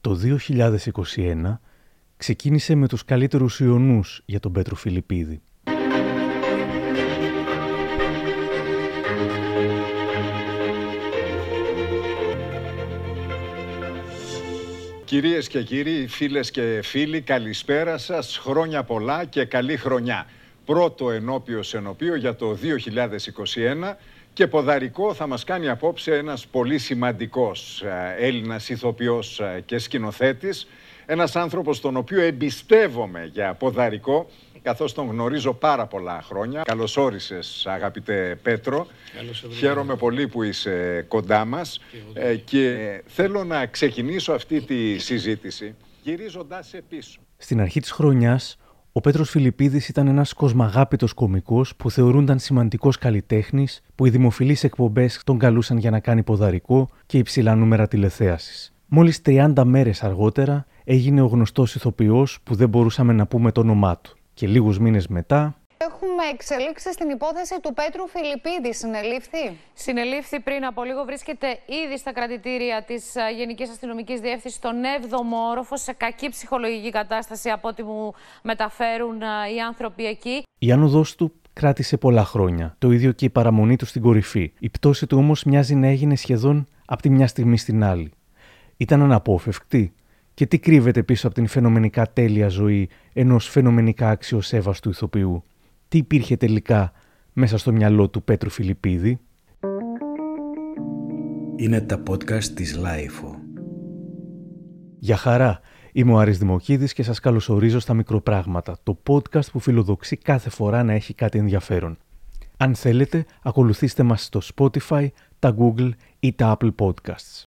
Το 2021 ξεκίνησε με τους καλύτερους ιονούς για τον Πέτρο Φιλιππίδη. Κυρίες και κύριοι, φίλες και φίλοι, καλησπέρα σας, χρόνια πολλά και καλή χρονιά. Πρώτο ενώπιος ενωπίο για το 2021 και ποδαρικό θα μας κάνει απόψε ένας πολύ σημαντικός ε, Έλληνας ηθοποιός ε, και σκηνοθέτης, ένας άνθρωπος τον οποίο εμπιστεύομαι για ποδαρικό, καθώς τον γνωρίζω πάρα πολλά χρόνια. Καλώς όρισες αγαπητέ Πέτρο. Καλώς Χαίρομαι πολύ που είσαι κοντά μας ε, και θέλω να ξεκινήσω αυτή τη συζήτηση γυρίζοντας πίσω. Στην αρχή της χρονιάς ο Πέτρος Φιλιππίδης ήταν ένας κοσμαγάπητος κωμικός που θεωρούνταν σημαντικός καλλιτέχνης, που οι δημοφιλείς εκπομπές τον καλούσαν για να κάνει ποδαρικό και υψηλά νούμερα τηλεθέασης. Μόλις 30 μέρες αργότερα έγινε ο γνωστός ηθοποιός που δεν μπορούσαμε να πούμε το όνομά του. Και λίγους μήνες μετά Έχουμε εξελίξει στην υπόθεση του Πέτρου Φιλιππίδη. Συνελήφθη; Συνελήφθη πριν από λίγο. Βρίσκεται ήδη στα κρατητήρια της ε, Γενικής Αστυνομικής Διεύθυνσης στον 7ο όροφο, σε κακή ψυχολογική κατάσταση από ό,τι μου μεταφέρουν ε, οι άνθρωποι εκεί. Η άνοδος του κράτησε πολλά χρόνια. Το ίδιο και η παραμονή του στην κορυφή. Η πτώση του όμως μοιάζει να έγινε σχεδόν από τη μια στιγμή στην άλλη. Ήταν αναπόφευκτη. Και τι κρύβεται πίσω από την φαινομενικά τέλεια ζωή ενός φαινομενικά αξιοσέβαστου ηθοποιού; Τι υπήρχε τελικά μέσα στο μυαλό του Πέτρου Φιλιππίδη. Είναι τα podcast της LiFO. Για χαρά, είμαι ο Άρης Δημοκίδης και σας καλωσορίζω στα Μικροπράγματα, το podcast που φιλοδοξεί κάθε φορά να έχει κάτι ενδιαφέρον. Αν θέλετε, ακολουθήστε μας στο Spotify, τα Google ή τα Apple Podcasts.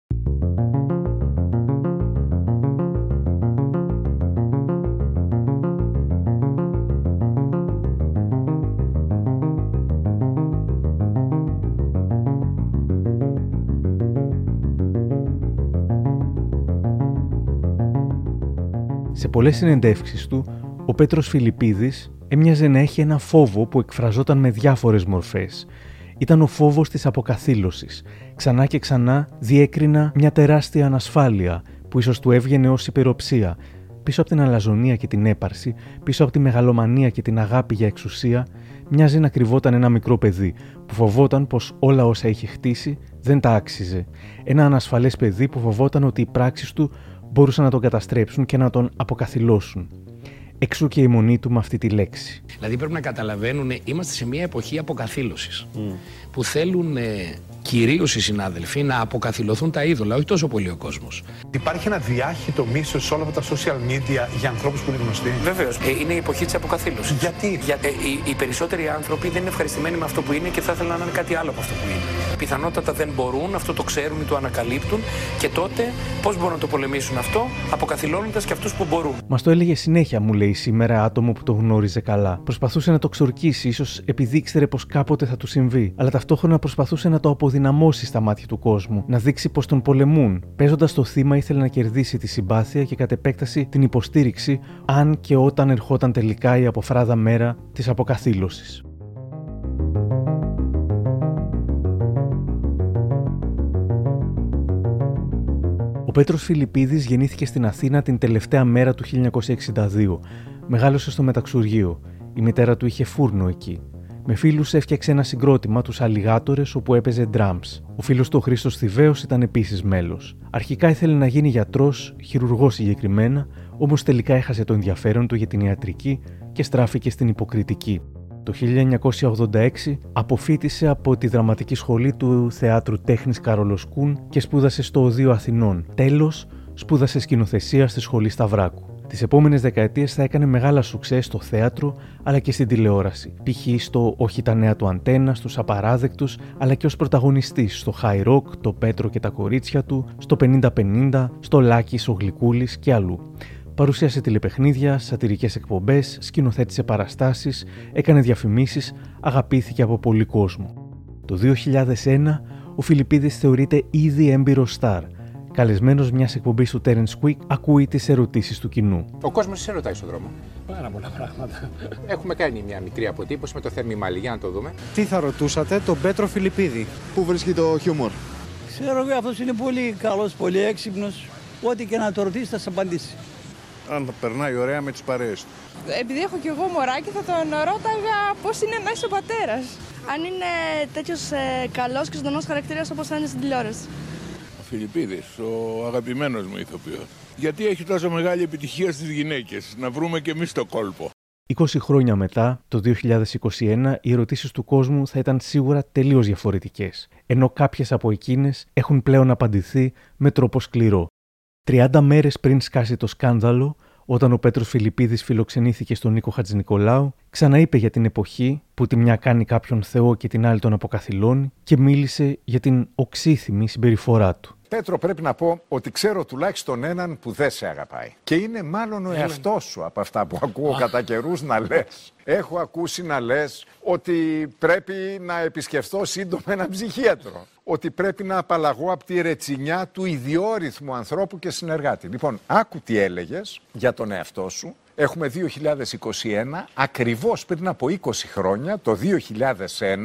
Σε πολλές συνεντεύξεις του, ο Πέτρος Φιλιππίδης έμοιαζε να έχει ένα φόβο που εκφραζόταν με διάφορες μορφές. Ήταν ο φόβος της αποκαθήλωσης. Ξανά και ξανά διέκρινα μια τεράστια ανασφάλεια που ίσως του έβγαινε ως υπεροψία. Πίσω από την αλαζονία και την έπαρση, πίσω από τη μεγαλομανία και την αγάπη για εξουσία, μοιάζει να κρυβόταν ένα μικρό παιδί που φοβόταν πως όλα όσα είχε χτίσει δεν τα άξιζε. Ένα ανασφαλές παιδί που φοβόταν ότι οι πράξεις του μπορούσαν να τον καταστρέψουν και να τον αποκαθιλώσουν. Εξού και η μονή του με αυτή τη λέξη. Δηλαδή πρέπει να καταλαβαίνουν, είμαστε σε μια εποχή αποκαθήλωσης που θέλουν ε, κυρίως οι συνάδελφοι να αποκαθιλωθούν τα είδωλα, όχι τόσο πολύ ο κόσμος. Υπάρχει ένα διάχυτο μίσος σε όλα αυτά τα social media για ανθρώπους που είναι γνωστοί; Βεβαίως. Ε, είναι η εποχή της αποκαθήλωσης. Γιατί; Για, ε, οι, οι, περισσότεροι άνθρωποι δεν είναι ευχαριστημένοι με αυτό που είναι και θα ήθελαν να είναι κάτι άλλο από αυτό που είναι. Πιθανότατα δεν μπορούν, αυτό το ξέρουν ή το ανακαλύπτουν και τότε πώς μπορούν να το πολεμήσουν αυτό, αποκαθιλώνοντας και αυτούς που μπορούν. Μας το έλεγε συνέχεια, μου λέει σήμερα άτομο που το γνώριζε καλά. Προσπαθούσε να το ξορκίσει, ίσως επειδή ήξερε πως κάποτε θα του συμβεί, αλλά ταυτόχρονα προσπαθούσε να το αποδυναμώσει στα μάτια του κόσμου, να δείξει πως τον πολεμούν. Παίζοντας το θύμα, ήθελε να κερδίσει τη συμπάθεια και κατ' επέκταση την υποστήριξη, αν και όταν ερχόταν τελικά η αποφράδα μέρα της αποκαθήλωσης. Ο Πέτρος Φιλιππίδης γεννήθηκε στην Αθήνα την τελευταία μέρα του 1962. Μεγάλωσε στο μεταξουργείο. Η μητέρα του είχε φούρνο εκεί. Με φίλους έφτιαξε ένα συγκρότημα, τους Αλιγάτορες, όπου έπαιζε drums. Ο φίλος του ο Χρήστος Θηβαίος ήταν επίσης μέλος. Αρχικά ήθελε να γίνει γιατρός, χειρουργός συγκεκριμένα, όμως τελικά έχασε το ενδιαφέρον του για την ιατρική και στράφηκε στην υποκριτική. Το 1986 αποφύτησε από τη δραματική σχολή του Θεάτρου Τέχνης Καρολοσκούν και σπούδασε στο Οδείο Αθηνών. Τέλος, σπούδασε σκηνοθεσία στη σχολή Σταυράκου. Τις επόμενες δεκαετίες θα έκανε μεγάλα σουξέ στο θέατρο αλλά και στην τηλεόραση. Π.χ. στο Όχι τα νέα του Αντένα, στους Απαράδεκτους, αλλά και ως πρωταγωνιστής στο High Rock, το Πέτρο και τα κορίτσια του, στο 50-50, στο Λάκης, ο Γλυκούλης και αλλού. Παρουσίασε τηλεπαιχνίδια, σατυρικές εκπομπές, σκηνοθέτησε παραστάσεις, έκανε διαφημίσεις, αγαπήθηκε από πολύ κόσμο. Το 2001 ο Φιλιππίδης θεωρείται ήδη έμπειρος στάρ καλεσμένος μιας εκπομπής του Terence Quick, ακούει τις ερωτήσεις του κοινού. Ο κόσμος σε ρωτάει στον δρόμο. Πάρα πολλά πράγματα. Έχουμε κάνει μια μικρή αποτύπωση με το Θέρμη Μάλι, για να το δούμε. Τι θα ρωτούσατε τον Πέτρο Φιλιππίδη; Πού βρίσκει το χιούμορ; Ξέρω εγώ, αυτός είναι πολύ καλός, πολύ έξυπνος. ό,τι και να το ρωτήσει θα σας απαντήσει. Αν περνάει ωραία με τις παρέες του. Επειδή έχω κι εγώ μωράκι, θα τον ρώταγα πώς είναι να είσαι ο πατέρας. Αν είναι τέτοιος ε, καλός και ζωντανός χαρακτήρας όπως θα είναι στην τηλεόραση. Ο Φιλιππίδης, ο αγαπημένος μου ηθοποιός. Γιατί έχει τόσο μεγάλη επιτυχία στις γυναίκες, να βρούμε κι εμείς το κόλπο. 20 χρόνια μετά, το 2021, οι ερωτήσεις του κόσμου θα ήταν σίγουρα τελείως διαφορετικές, ενώ κάποιες από εκείνες έχουν πλέον απαντηθεί με τρόπο σκληρό. 30 μέρες πριν σκάσει το σκάνδαλο, όταν ο Πέτρος Φιλιππίδης φιλοξενήθηκε στον Νίκο Χατζηνικολάου, ξαναείπε για την εποχή που τη μια κάνει κάποιον Θεό και την άλλη τον αποκαθιλώνει και μίλησε για την οξύθυμη συμπεριφορά του. Πέτρο, πρέπει να πω ότι ξέρω τουλάχιστον έναν που δεν σε αγαπάει. Και είναι μάλλον ο εαυτός σου από αυτά που ακούω κατά καιρούς να λες. Έχω ακούσει να λες ότι πρέπει να επισκεφθώ σύντομα έναν ψυχίατρο. Ότι πρέπει να απαλλαγώ από τη ρετσινιά του ιδιόρυθμου ανθρώπου και συνεργάτη. Λοιπόν, άκου τι έλεγες για τον εαυτό σου Έχουμε 2021, ακριβώς πριν από 20 χρόνια, το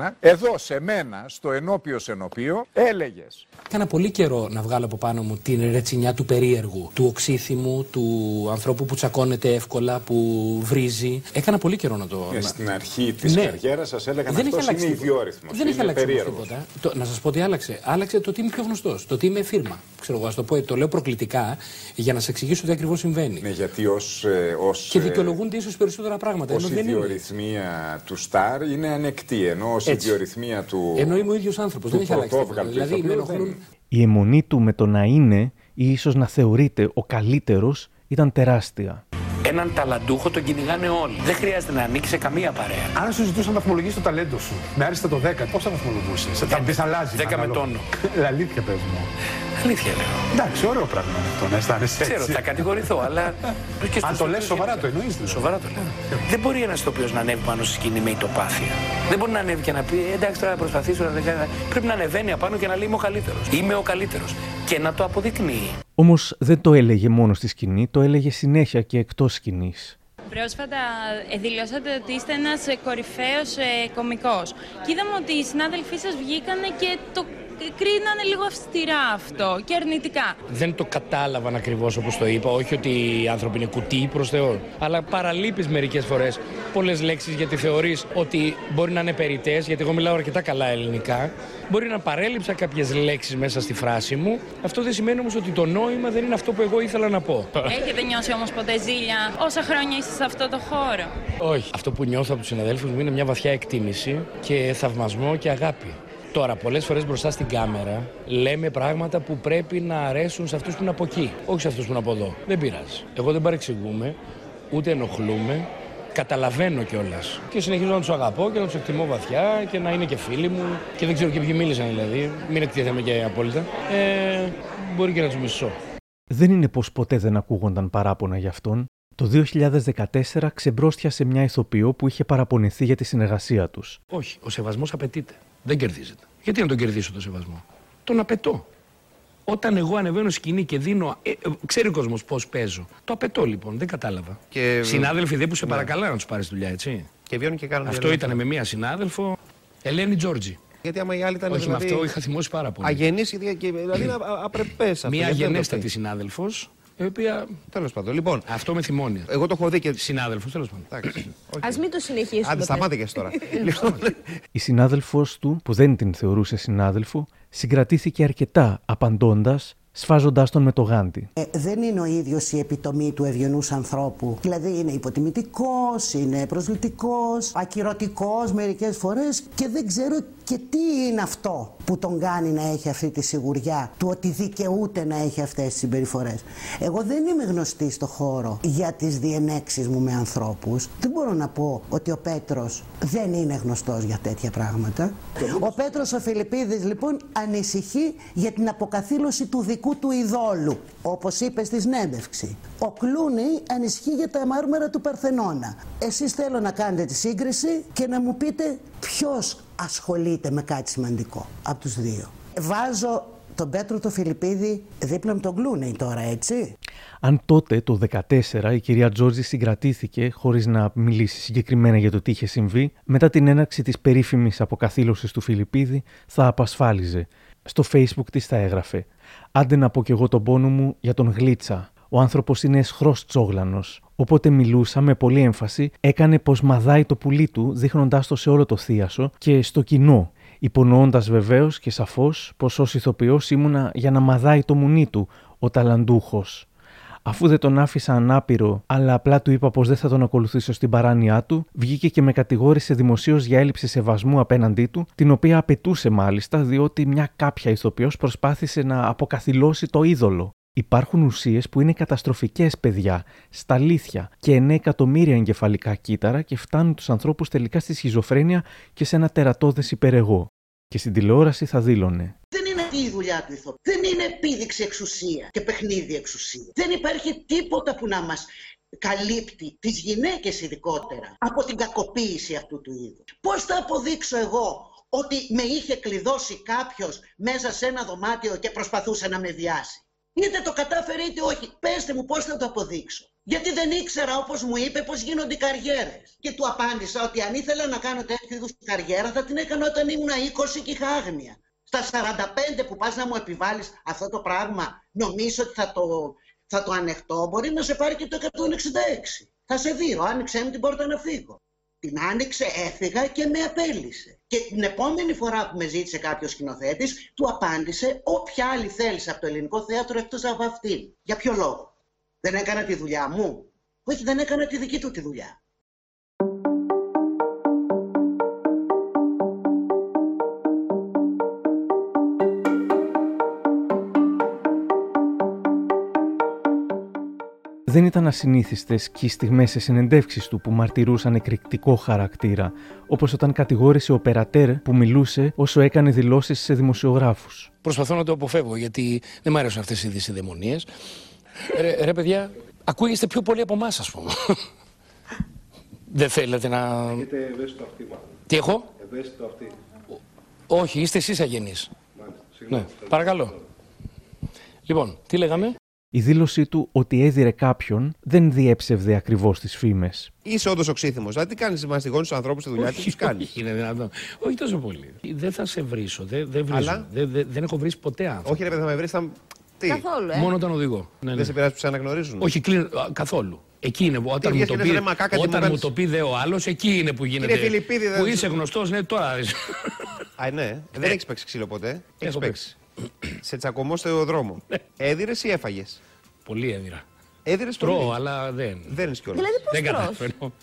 2001, εδώ σε μένα, στο ενώπιο ενωπίο, έλεγες. Κάνα πολύ καιρό να βγάλω από πάνω μου την ρετσινιά του περίεργου, του οξύθυμου, του ανθρώπου που τσακώνεται εύκολα, που βρίζει. Έκανα πολύ καιρό να το... Και στην αρχή της ναι. καριέρας σας έλεγαν δεν αυτός είναι ιδιόρυθμος, Δεν έχει αλλάξει τίποτα. Το, να σας πω τι άλλαξε. Άλλαξε το ότι είμαι πιο γνωστός, το ότι είμαι φίρμα. Ξέρω εγώ, το, πω, το λέω προκλητικά για να σε εξηγήσω τι ακριβώς συμβαίνει. Ναι, γιατί ως, ε, ως και δικαιολογούνται ίσως περισσότερα πράγματα. Ω η ιδιορυθμία του Σταρ είναι ανεκτή, ενώ ως η ιδιορυθμία του. Ενώ είμαι ο ίδιος άνθρωπος. Δεν έχει αλλάξει. Δηλαδή, με ενοχλούν. Η αιμονή του με το να είναι ή ίσως να θεωρείται ο καλύτερος ήταν τεράστια. Έναν ταλαντούχο τον κυνηγάνε όλοι. Δεν χρειάζεται να ανήκει σε καμία παρέα. Αν σου ζητούσαν να βαθμολογήσεις το ταλέντο σου, με άριστα το 10, πώ θα βαθμολογούσε. Θα πει αλλάζει. 10 με τόνο. Αλήθεια, πες μου. Αλήθεια λέω. Εντάξει, ωραίο πράγμα είναι αυτό να αισθάνεσαι έτσι. Ξέρω, θα κατηγορηθώ, αλλά. Αν το λες σοβαρά, το εννοείς. Δηλαδή. Σοβαρά το λέω. Δεν μπορεί ένας ηθοποιό να ανέβει πάνω στη σκηνή με ητοπάθεια. Δεν μπορεί να ανέβει και να πει εντάξει τώρα προσπαθήσω να Πρέπει να ανεβαίνει απάνω και να λέει Είμαι ο καλύτερος. Είμαι ο καλύτερος. Και να το αποδεικνύει. Όμως δεν το έλεγε μόνο στη σκηνή, το έλεγε συνέχεια και εκτός σκηνής. Πρόσφατα ε, δηλώσατε ότι είστε ένας κορυφαίος ε, κομικός. Και είδαμε ότι οι συνάδελφοί σας βγήκανε και το κρίνανε λίγο αυστηρά αυτό και αρνητικά. Δεν το κατάλαβαν ακριβώς όπως το είπα. Όχι ότι οι άνθρωποι είναι κουτί προς Θεό. Αλλά παραλείπεις μερικές φορές πολλές λέξεις γιατί θεωρείς ότι μπορεί να είναι περιττές, γιατί εγώ μιλάω αρκετά καλά ελληνικά. Μπορεί να παρέλειψα κάποιες λέξεις μέσα στη φράση μου. Αυτό δεν σημαίνει όμως ότι το νόημα δεν είναι αυτό που εγώ ήθελα να πω. Έχετε νιώσει όμως ποτέ ζήλια όσα χρόνια είστε σε αυτό το χώρο; Όχι. Αυτό που νιώθω από τους συναδέλφους μου είναι μια βαθιά εκτίμηση και θαυμασμό και αγάπη. Τώρα, πολλές φορές μπροστά στην κάμερα λέμε πράγματα που πρέπει να αρέσουν σε αυτούς που είναι από εκεί, όχι σε αυτούς που είναι από εδώ. Δεν πειράζει. Εγώ δεν παρεξηγούμε, ούτε ενοχλούμε. Καταλαβαίνω κιόλας. Και συνεχίζω να τους αγαπώ και να τους εκτιμώ βαθιά και να είναι και φίλοι μου. Και δεν ξέρω και ποιοι μίλησαν δηλαδή. Μην εκτίθεμαι και απόλυτα. Ε, μπορεί και να τους μισώ. Δεν είναι πως ποτέ δεν ακούγονταν παράπονα για αυτόν. Το 2014 ξεμπρόστιασε μια ηθοποιό που είχε παραπονηθεί για τη συνεργασία τους. Όχι, ο σεβασμός απαιτείται. Δεν κερδίζεται. Γιατί να τον κερδίσω το σεβασμό; Τον απαιτώ. Όταν εγώ ανεβαίνω σκηνή και δίνω. Ε, ε, ξέρει ο κόσμος πώς παίζω. Το απαιτώ λοιπόν, δεν κατάλαβα. Και... Συνάδελφοι δεν που σε ναι. παρακαλά να τους πάρεις δουλειά, έτσι. Και βγαίνουν και κάνουν Αυτό ήταν με μία συνάδελφο, Ελένη Τζόρτζι. Γιατί άμα η άλλη ήταν. Όχι, δηλαδή, με αυτό είχα θυμώσει πάρα πολύ. Αγενής, δηλαδή απρεπές. Μία γενέστατη συνάδελφος, η οποία. Τέλος πάντων. Λοιπόν, αυτό με θυμώνει. Εγώ το έχω δει και. Συνάδελφος, τέλος πάντων. Α μην το συνεχίσουμε. Άντε, σταμάτε τώρα. λοιπόν. Η συνάδελφός του, που δεν την θεωρούσε συνάδελφο, συγκρατήθηκε αρκετά απαντώντας σφάζοντάς τον με το γάντι. Ε, δεν είναι ο ίδιος η επιτομή του ευγενούς ανθρώπου. Δηλαδή είναι υποτιμητικός, είναι προσβλητικός, ακυρωτικός μερικές φορές και δεν ξέρω και τι είναι αυτό που τον κάνει να έχει αυτή τη σιγουριά του ότι δικαιούται να έχει αυτές τις συμπεριφορές; Εγώ δεν είμαι γνωστή στο χώρο για τις διενέξεις μου με ανθρώπους. Δεν μπορώ να πω ότι ο Πέτρος δεν είναι γνωστός για τέτοια πράγματα. Ο Πέτρος ο Φιλιππίδης λοιπόν ανησυχεί για την αποκαθήλωση του δικού του ειδόλου. Όπως είπε στη συνέντευξη. Ο Κλούνι ανησυχεί για τα μάρμαρα του Παρθενώνα. Εσείς θέλω να κάνετε τη σύγκριση και να μου πείτε ποιος ασχολείται με κάτι σημαντικό από τους δύο. Βάζω τον Πέτρο το Φιλιππίδη δίπλα με τον Κλούνι τώρα, έτσι. Αν τότε, το 2014, η κυρία Τζόρτζη συγκρατήθηκε χωρίς να μιλήσει συγκεκριμένα για το τι είχε συμβεί, μετά την έναρξη της περίφημης αποκαθήλωσης του Φιλιππίδη θα απασφάλιζε. Στο facebook της θα έγραφε «Άντε να πω κι εγώ τον πόνο μου για τον Γλίτσα. Ο άνθρωπος είναι εσχρός τσόγλανος. Όποτε μιλούσα με πολύ έμφαση, έκανε πως μαδάει το πουλί του, δείχνοντάς το σε όλο το θίασο και στο κοινό, υπονοώντας βεβαίως και σαφώς πως ως ηθοποιός ήμουνα για να μαδάει το μουνί του, ο ταλαντούχος. Αφού δεν τον άφησα ανάπηρο, αλλά απλά του είπα πως δεν θα τον ακολουθήσω στην παράνοιά του, βγήκε και με κατηγόρησε δημοσίως για έλλειψη σεβασμού απέναντί του, την οποία απαιτούσε μάλιστα, διότι μια κάποια ηθοποιός προσπάθησε να αποκαθιλώσει το είδωλο. Υπάρχουν ουσίες που είναι καταστροφικές, παιδιά, στα αλήθεια και 9 εκατομμύρια εγκεφαλικά κύτταρα και φτάνουν τους ανθρώπους τελικά στη σχιζοφρένεια και σε ένα τερατώδες υπερεγώ. Και στην τηλεόραση θα δήλωνε. Δεν είναι αυτή η δουλειά του ηθοποιού. Δεν είναι επίδειξη εξουσία και παιχνίδι εξουσία. Δεν υπάρχει τίποτα που να μας καλύπτει τις γυναίκες ειδικότερα από την κακοποίηση αυτού του είδους. Πώς θα αποδείξω εγώ ότι με είχε κλειδώσει κάποιος μέσα σε ένα δωμάτιο και προσπαθούσε να με βιάσει; Είτε το κατάφερε είτε όχι. Πέστε μου πώς θα το αποδείξω. Γιατί δεν ήξερα όπως μου είπε πώς γίνονται οι καριέρες. Και του απάντησα ότι αν ήθελα να κάνω τέτοιου είδους καριέρα θα την έκανα όταν ήμουν 20 και είχα άγνοια. Στα 45 που πας να μου επιβάλλεις αυτό το πράγμα νομίζω ότι θα το, θα το ανεχτώ. Μπορεί να σε πάρει και το 166. Θα σε δει, άνοιξε μου την πόρτα να φύγω. Την άνοιξε, έφυγα και με απέλησε. Και την επόμενη φορά που με ζήτησε κάποιος σκηνοθέτης, του απάντησε όποια άλλη θέλεις από το ελληνικό θέατρο εκτός από αυτήν. Για ποιο λόγο; Δεν έκανα τη δουλειά μου; Όχι, δεν έκανα τη δική του τη δουλειά. Δεν ήταν ασυνήθιστες και οι στιγμές σε συνεντεύξεις του που μαρτυρούσαν εκρηκτικό χαρακτήρα, όπως όταν κατηγόρησε ο Περατέρ που μιλούσε όσο έκανε δηλώσεις σε δημοσιογράφους. Προσπαθώ να το αποφεύγω γιατί δεν μου αρέσουν αυτές οι δυσυδαιμονίε. Ρε, ρε, παιδιά, ακούγεστε πιο πολύ από εμάς, ας πούμε. δεν θέλετε να. Έχετε ευαίσθητο αυτή, Τι έχω; Ευαίσθητο αυτή. Όχι, είστε εσείς αγενείς. Ναι, παρακαλώ. Λοιπόν, τι λέγαμε; Η δήλωσή του ότι έδιρε κάποιον δεν διέψευδε ακριβώς τις φήμες. Είσαι όντως οξύθυμος. Δηλαδή, τι κάνεις, μαστιγώνει του ανθρώπους στη δουλειά, τις του κάνεις. Όχι, είναι δυνατόν. Όχι τόσο πολύ. Δεν θα σε βρίσω. Δεν, δεν, βρίζω. Αλλά; δεν, δεν, δεν έχω βρει ποτέ άνθρωπο. Όχι, ρε παιδί, θα με βρεις, θα. Τι; Καθόλου, ε. Μόνο όταν οδηγώ. Ναι, ναι. Δεν σε πειράζει που σε αναγνωρίζουν; Όχι, κλείνω, α, καθόλου. Εκεί είναι που όταν, μου βγες το, και πει, λες, ρε, μακάκα, τι μου όταν μου κάνεις. το πει δε ο άλλος, εκεί είναι που γίνεται. Φιλιππίδη, δεν που σου- είσαι γνωστός, ναι, τώρα. Α, ναι. Δεν έχεις παίξει ξύλο ποτέ; Έχεις Έχω παίξει. σε τσακωμό στο δρόμο. Έδιρες ή έφαγες; Πολύ έδιρα. Έδιρες Τρώω, πολύ. αλλά δεν. Δεν είναι κιόλας. Δηλαδή Δεν πώς τρως. καταφέρνω.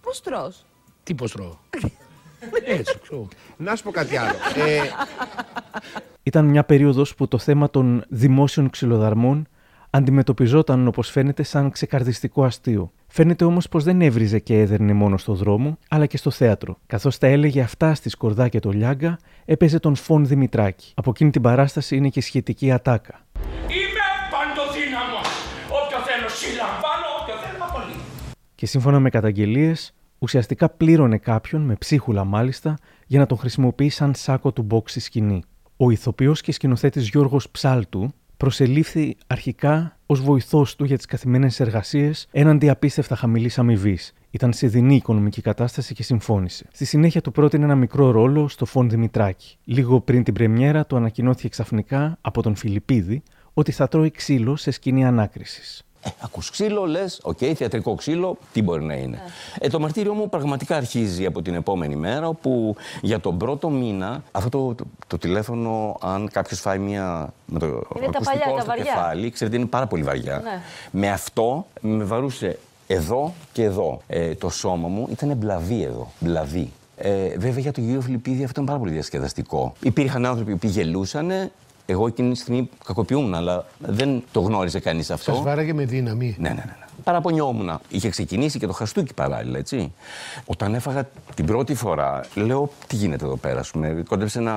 Πώς τρως; Τι πώς τρώω; Έτσι, ξέρω. Να σου πω κάτι άλλο. ε, Ήταν μια περίοδος που το θέμα των δημόσιων ξυλοδαρμών αντιμετωπιζόταν όπως φαίνεται σαν ξεκαρδιστικό αστείο. Φαίνεται όμως πως δεν έβριζε και έδερνε μόνο στο δρόμο, αλλά και στο θέατρο. Καθώς τα έλεγε αυτά στη Σκορδά και το Λιάγκα, έπαιζε τον Φων Δημητράκη. Από εκείνη την παράσταση είναι και σχετική ατάκα. Είμαι παντοδύναμος. Όποιο θέλω συλλαμβάνω, όποιο θέλω απολύτω. Και σύμφωνα με καταγγελίες, ουσιαστικά πλήρωνε κάποιον, με ψίχουλα μάλιστα, για να τον χρησιμοποιεί σαν σάκο του μπόξ στη σκηνή. Ο ηθοποιός και σκηνοθέτης Γιώργος Ψάλτου προσελήφθη αρχικά ως βοηθός του για τις καθημερινές εργασίες έναντι απίστευτα χαμηλής αμοιβής. Ήταν σε δεινή οικονομική κατάσταση και συμφώνησε. Στη συνέχεια του πρότεινε ένα μικρό ρόλο στο Φων Δημητράκη. Λίγο πριν την πρεμιέρα του ανακοινώθηκε ξαφνικά από τον Φιλιππίδη ότι θα τρώει ξύλο σε σκηνή ανάκρισης. Ε, ακούς ξύλο, λες, οκ, θεατρικό ξύλο, τι μπορεί να είναι. Ε, το μαρτύριο μου πραγματικά αρχίζει από την επόμενη μέρα, όπου για τον πρώτο μήνα, αυτό το, το, το τηλέφωνο, αν κάποιος φάει μια με το τα ακουστικό παλιά, τα στο βαριά. κεφάλι, ξέρετε, είναι πάρα πολύ βαριά. Ναι. Με αυτό με βαρούσε εδώ και εδώ. Ε, το σώμα μου ήταν μπλαβή εδώ, μπλαβή. Ε, βέβαια για τον κύριο Φιλιππίδη αυτό ήταν πάρα πολύ διασκεδαστικό. Υπήρχαν άνθρωποι που γελούσαν. Εγώ εκείνη τη στιγμή κακοποιούμουν, αλλά δεν το γνώριζε κανείς αυτό. Σας βάραγε με δύναμη. Ναι, ναι, ναι. ναι. Παραπονιόμουν. Είχε ξεκινήσει και το χαστούκι παράλληλα, έτσι. Όταν έφαγα την πρώτη φορά, λέω τι γίνεται εδώ πέρα. Ας πούμε. Κόντεψε να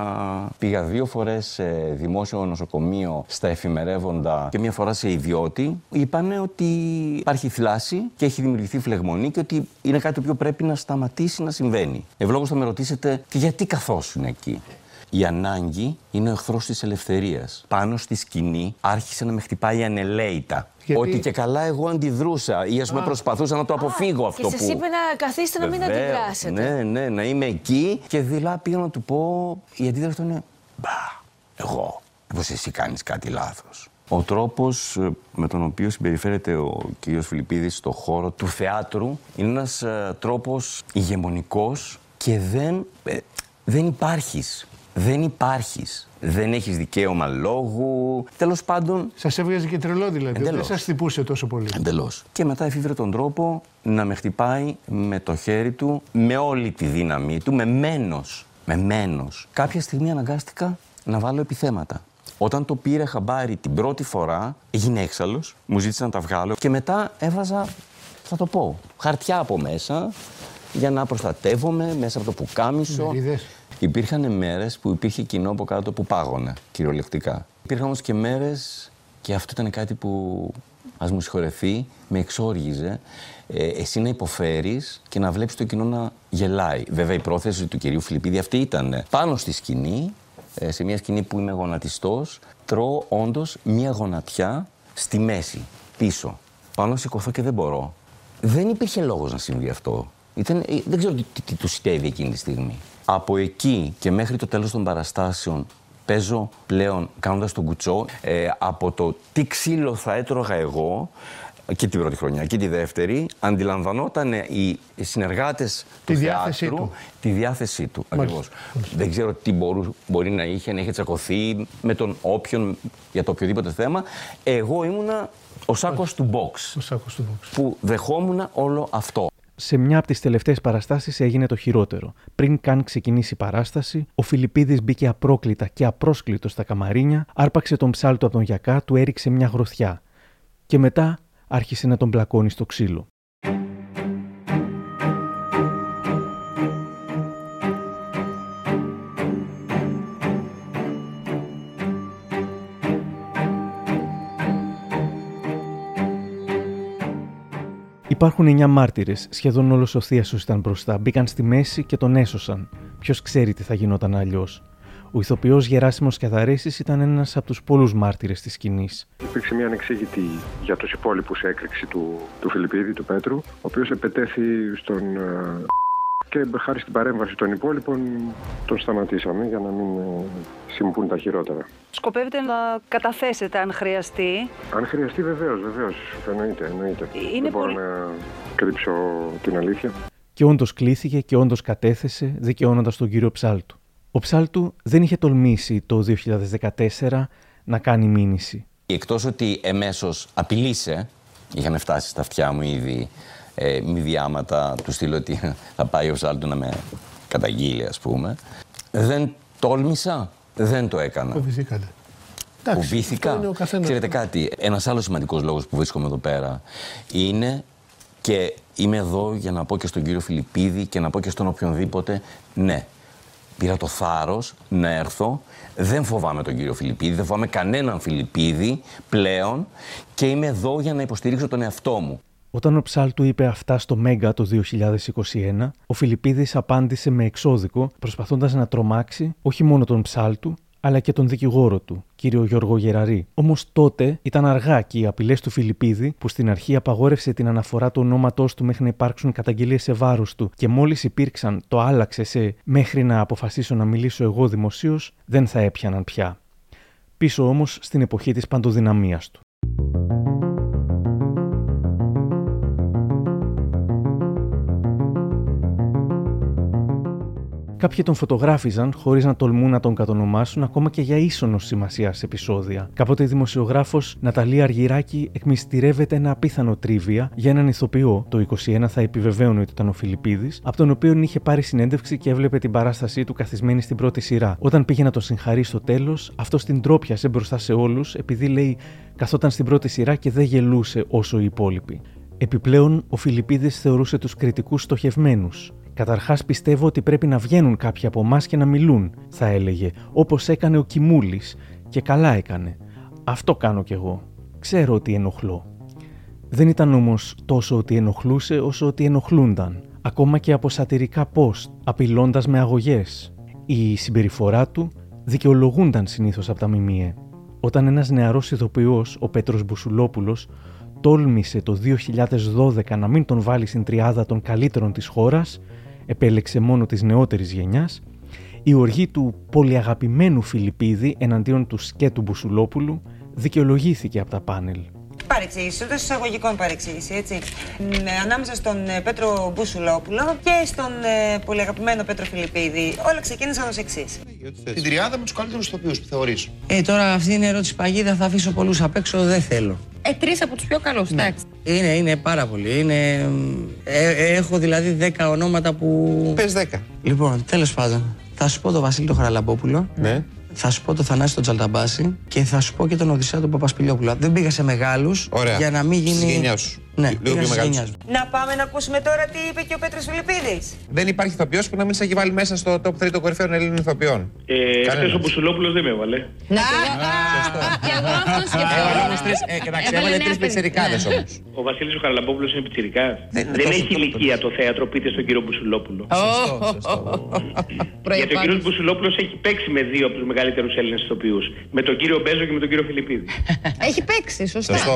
πήγα δύο φορές σε δημόσιο νοσοκομείο στα εφημερεύοντα και μία φορά σε ιδιώτη. Είπανε ότι υπάρχει θλάση και έχει δημιουργηθεί φλεγμονή και ότι είναι κάτι το οποίο πρέπει να σταματήσει να συμβαίνει. Ευλόγως θα με ρωτήσετε, και γιατί καθόσουν εκεί; Η ανάγκη είναι ο εχθρός της ελευθερίας. Πάνω στη σκηνή άρχισε να με χτυπάει ανελαίητα. Γιατί; Ότι και καλά εγώ αντιδρούσα ή ας πούμε Α. προσπαθούσα να το αποφύγω αυτό Και που. σα είπε να καθίσετε να μην Βεβαίως, αντιδράσετε. Ναι, ναι, να είμαι εκεί και δειλά πήγα να του πω. Η αντίδραση του είναι. Μπα. Εγώ. Πως εσύ κάνεις κάτι λάθος. Ο τρόπος ε, με τον οποίο συμπεριφέρεται ο κ. Φιλιππίδης στο χώρο του θεάτρου είναι ένας ε, τρόπος ηγεμονικός και δεν, ε, δεν υπάρχεις. Δεν υπάρχεις. Δεν έχεις δικαίωμα λόγου. Τέλος πάντων... Σας έβγαζε και τρελό δηλαδή. Εντελώς. Δεν σας χτυπούσε τόσο πολύ. Εντελώς. Και μετά εφήβρε τον τρόπο να με χτυπάει με το χέρι του, με όλη τη δύναμη του, με μένος. Με μένος. Κάποια στιγμή αναγκάστηκα να βάλω επιθέματα. Όταν το πήρε χαμπάρι την πρώτη φορά, έγινε έξαλλος, μου ζήτησε να τα βγάλω και μετά έβαζα, θα το πω, χαρτιά από μέσα για να προστατεύομαι μέσα από το πουκάμισο. Μερίδες. Υπήρχαν μέρες που υπήρχε κοινό από κάτω που πάγωνε, κυριολεκτικά. Υπήρχαν όμως και μέρες, και αυτό ήταν κάτι που ας μου συγχωρεθεί, με εξόργιζε, ε, εσύ να υποφέρεις και να βλέπεις το κοινό να γελάει. Βέβαια η πρόθεση του κυρίου Φιλιππίδη αυτή ήταν πάνω στη σκηνή, ε, σε μια σκηνή που είμαι γονατιστός, τρώω όντως μια γονατιά στη μέση, πίσω. Πάνω να σηκωθώ και δεν μπορώ. Δεν υπήρχε λόγος να συμβεί αυτό. Ήταν, ε, δεν ξέρω τι, τι, τι του στέβει εκείνη τη στιγμή. Από εκεί και μέχρι το τέλος των παραστάσεων παίζω πλέον κάνοντας τον κουτσό ε, από το τι ξύλο θα έτρωγα εγώ και την πρώτη χρονιά και τη δεύτερη αντιλαμβανόταν οι συνεργάτες Τη του διάθεσή θεάτρου του. τη διάθεσή του ακριβώς. Δεν ξέρω τι μπορού, μπορεί να είχε, να είχε τσακωθεί με τον όποιον για το οποιοδήποτε θέμα. Εγώ ήμουνα ο σάκος του box Ο σάκος του box. που δεχόμουν όλο αυτό. Σε μια από τις τελευταίες παραστάσεις έγινε το χειρότερο. Πριν καν ξεκινήσει η παράσταση, ο Φιλιππίδης μπήκε απρόκλητα και απρόσκλητος στα καμαρίνια, άρπαξε τον ψάλτο από τον γιακά, του έριξε μια γροθιά. Και μετά άρχισε να τον πλακώνει στο ξύλο. Υπάρχουν 9 μάρτυρες, σχεδόν όλος ο Θίασο ήταν μπροστά. Μπήκαν στη μέση και τον έσωσαν. Ποιος ξέρει τι θα γινόταν αλλιώς. Ο ηθοποιός Γεράσιμος Κιαδαρέση ήταν ένας από τους πολλούς μάρτυρες της σκηνής. Υπήρξε μια ανεξήγητη για τους υπόλοιπους έκρηξη του, του Φιλιππίδη, του Πέτρου, ο οποίος επετέθη στον... ε, και χάρη στην παρέμβαση των υπόλοιπων τον σταματήσαμε για να μην ε, συμβούν τα χειρότερα. Σκοπεύετε να καταθέσετε αν χρειαστεί; Αν χρειαστεί βεβαίως, βεβαίως, εννοείται, εννοείται. Είναι Δεν μπορώ πολύ- να κρύψω την αλήθεια. Και όντως κλήθηκε και όντως κατέθεσε, δικαιώνοντας τον κύριο Ψάλτου. Ο Ψάλτου δεν είχε τολμήσει το 2014 να κάνει μήνυση. Εκτός ότι εμέσως απειλήσε, είχαν φτάσει στα αυτιά μου ήδη ε, μη διάματα του στείλω ότι θα πάει ο Ψάλτου να με καταγγείλει ας πούμε. Δεν τόλμησα, δεν το έκανα. Φοβηθήκατε. Εντάξει, Φοβήθηκα. αυτό είναι ο καθένας. Ξέρετε κάτι, ένας άλλος σημαντικός λόγος που βρίσκομαι εδώ πέρα είναι και είμαι εδώ για να πω και στον κύριο Φιλιππίδη και να πω και στον οποιονδήποτε, ναι, πήρα το θάρρος να έρθω, δεν φοβάμαι τον κύριο Φιλιππίδη, δεν φοβάμαι κανέναν Φιλιππίδη πλέον και είμαι εδώ για να υποστηρίξω τον εαυτό μου. Όταν ο Ψάλτου είπε αυτά στο Μέγκα το 2021, ο Φιλιππίδης απάντησε με εξώδικο, προσπαθώντας να τρομάξει όχι μόνο τον Ψάλτου, αλλά και τον δικηγόρο του, κύριο Γιώργο Γεραρή. Όμως τότε ήταν αργά και οι απειλές του Φιλιππίδη, που στην αρχή απαγόρευσε την αναφορά του ονόματός του μέχρι να υπάρξουν καταγγελίες σε βάρος του και μόλις υπήρξαν το άλλαξε σε μέχρι να αποφασίσω να μιλήσω εγώ δημοσίως, δεν θα έπιαναν πια. Πίσω όμως στην εποχή της παντοδυναμίας του. Κάποιοι τον φωτογράφιζαν χωρίς να τολμούν να τον κατονομάσουν ακόμα και για ίσονος σημασίας επεισόδια. Κάποτε η δημοσιογράφος Ναταλία Αργυράκη εκμυστηρεύεται ένα απίθανο τρίβια για έναν ηθοποιό, το 21 θα επιβεβαίωνε ότι ήταν ο Φιλιππίδης, από τον οποίο είχε πάρει συνέντευξη και έβλεπε την παράστασή του καθισμένη στην πρώτη σειρά. Όταν πήγε να τον συγχαρεί στο τέλος, αυτός την τρόπιασε μπροστά σε όλους, επειδή λέει καθόταν στην πρώτη σειρά και δεν γελούσε όσο οι υπόλοιποι. Επιπλέον, ο Φιλιππίδης θεωρούσε τους κριτικούς στοχευμένους. Καταρχάς πιστεύω ότι πρέπει να βγαίνουν κάποιοι από εμάς και να μιλούν, θα έλεγε, όπως έκανε ο Κιμούλης. Και καλά έκανε. Αυτό κάνω κι εγώ. Ξέρω ότι ενοχλώ. Δεν ήταν όμως τόσο ότι ενοχλούσε όσο ότι ενοχλούνταν. Ακόμα και από σατυρικά post, απειλώντας με αγωγές. Η συμπεριφορά του δικαιολογούνταν συνήθως από τα ΜΜΕ. Όταν ένας νεαρός ηθοποιός, ο Πέτρος Μπουσουλόπουλος, τόλμησε το 2012 να μην τον βάλει στην τριάδα των καλύτερων της χώρας, επέλεξε μόνο της νεότερης γενιάς, Η οργή του πολυαγαπημένου Φιλιππίδη εναντίον του σκέτου Μπουσουλόπουλου δικαιολογήθηκε από τα πάνελ. Παρεξήγηση, ούτε εισαγωγικών παρεξήγηση, έτσι. Ναι, ανάμεσα στον ε, Πέτρο Μπουσουλόπουλο και στον ε, πολύ αγαπημένο Πέτρο Φιλιππίδη. Όλα ξεκίνησαν ως εξής. Την τριάδα με τους καλύτερους ηθοποιούς που θεωρείς. Ε, τώρα αυτή είναι η ερώτηση παγίδα. Θα αφήσω πολλούς απ' έξω, δεν θέλω. Ε, τρεις από τους πιο καλούς, Ναι. εντάξει. Είναι, είναι πάρα πολύ. Είναι, ε, ε, έχω δηλαδή 10 ονόματα που. Πες 10. Λοιπόν, τέλος πάντων, θα σου πω τον Βασίλη τον Χαραλαμπόπουλο. Ναι. Θα σου πω τον Θανάση τον Τζαλταμπάση και θα σου πω και τον Οδυσσέα τον Παπασπιλιόπουλο. Δεν πήγα σε μεγάλους Ωραία. για να μην γίνει. Στη γενιάς σου. Ναι, Λίγο πήγα πιο στις μεγάλους. γενιάς μου. Να πάμε να ακούσουμε τώρα τι είπε και ο Πέτρος Φιλιππίδης. Δεν υπάρχει ηθοποιός που να μην σε έχει βάλει μέσα στο top 3 των κορυφαίων Ελλήνων ηθοποιών. Ε, Κανένας. Χθες ο Μπουσουλόπουλος δεν με έβαλε. Να, και εγώ αυτό σκεφτόμουν. Έβαλε όμως τρεις, ε, κοιτάξτε, έβαλε Έβαλε τρεις νέα πιτσιρικάδες παιδιά. όμως. Ο Βασίλης ο Χαραλαμπόπουλος είναι πιτσιρικάς. Δεν Δεν, είναι τόσο έχει ηλικία το θέατρο, πείτε στον κύριο Μπουσουλόπουλο. Γιατί ο κύριος Μπουσουλόπουλος έχει παίξει με δύο από τους μεγαλύτερους Έλληνες ηθοποιούς. Με τον κύριο Μπέζο και με τον κύριο Φιλιππίδη. Έχει παίξει, σωστά. Σωστό.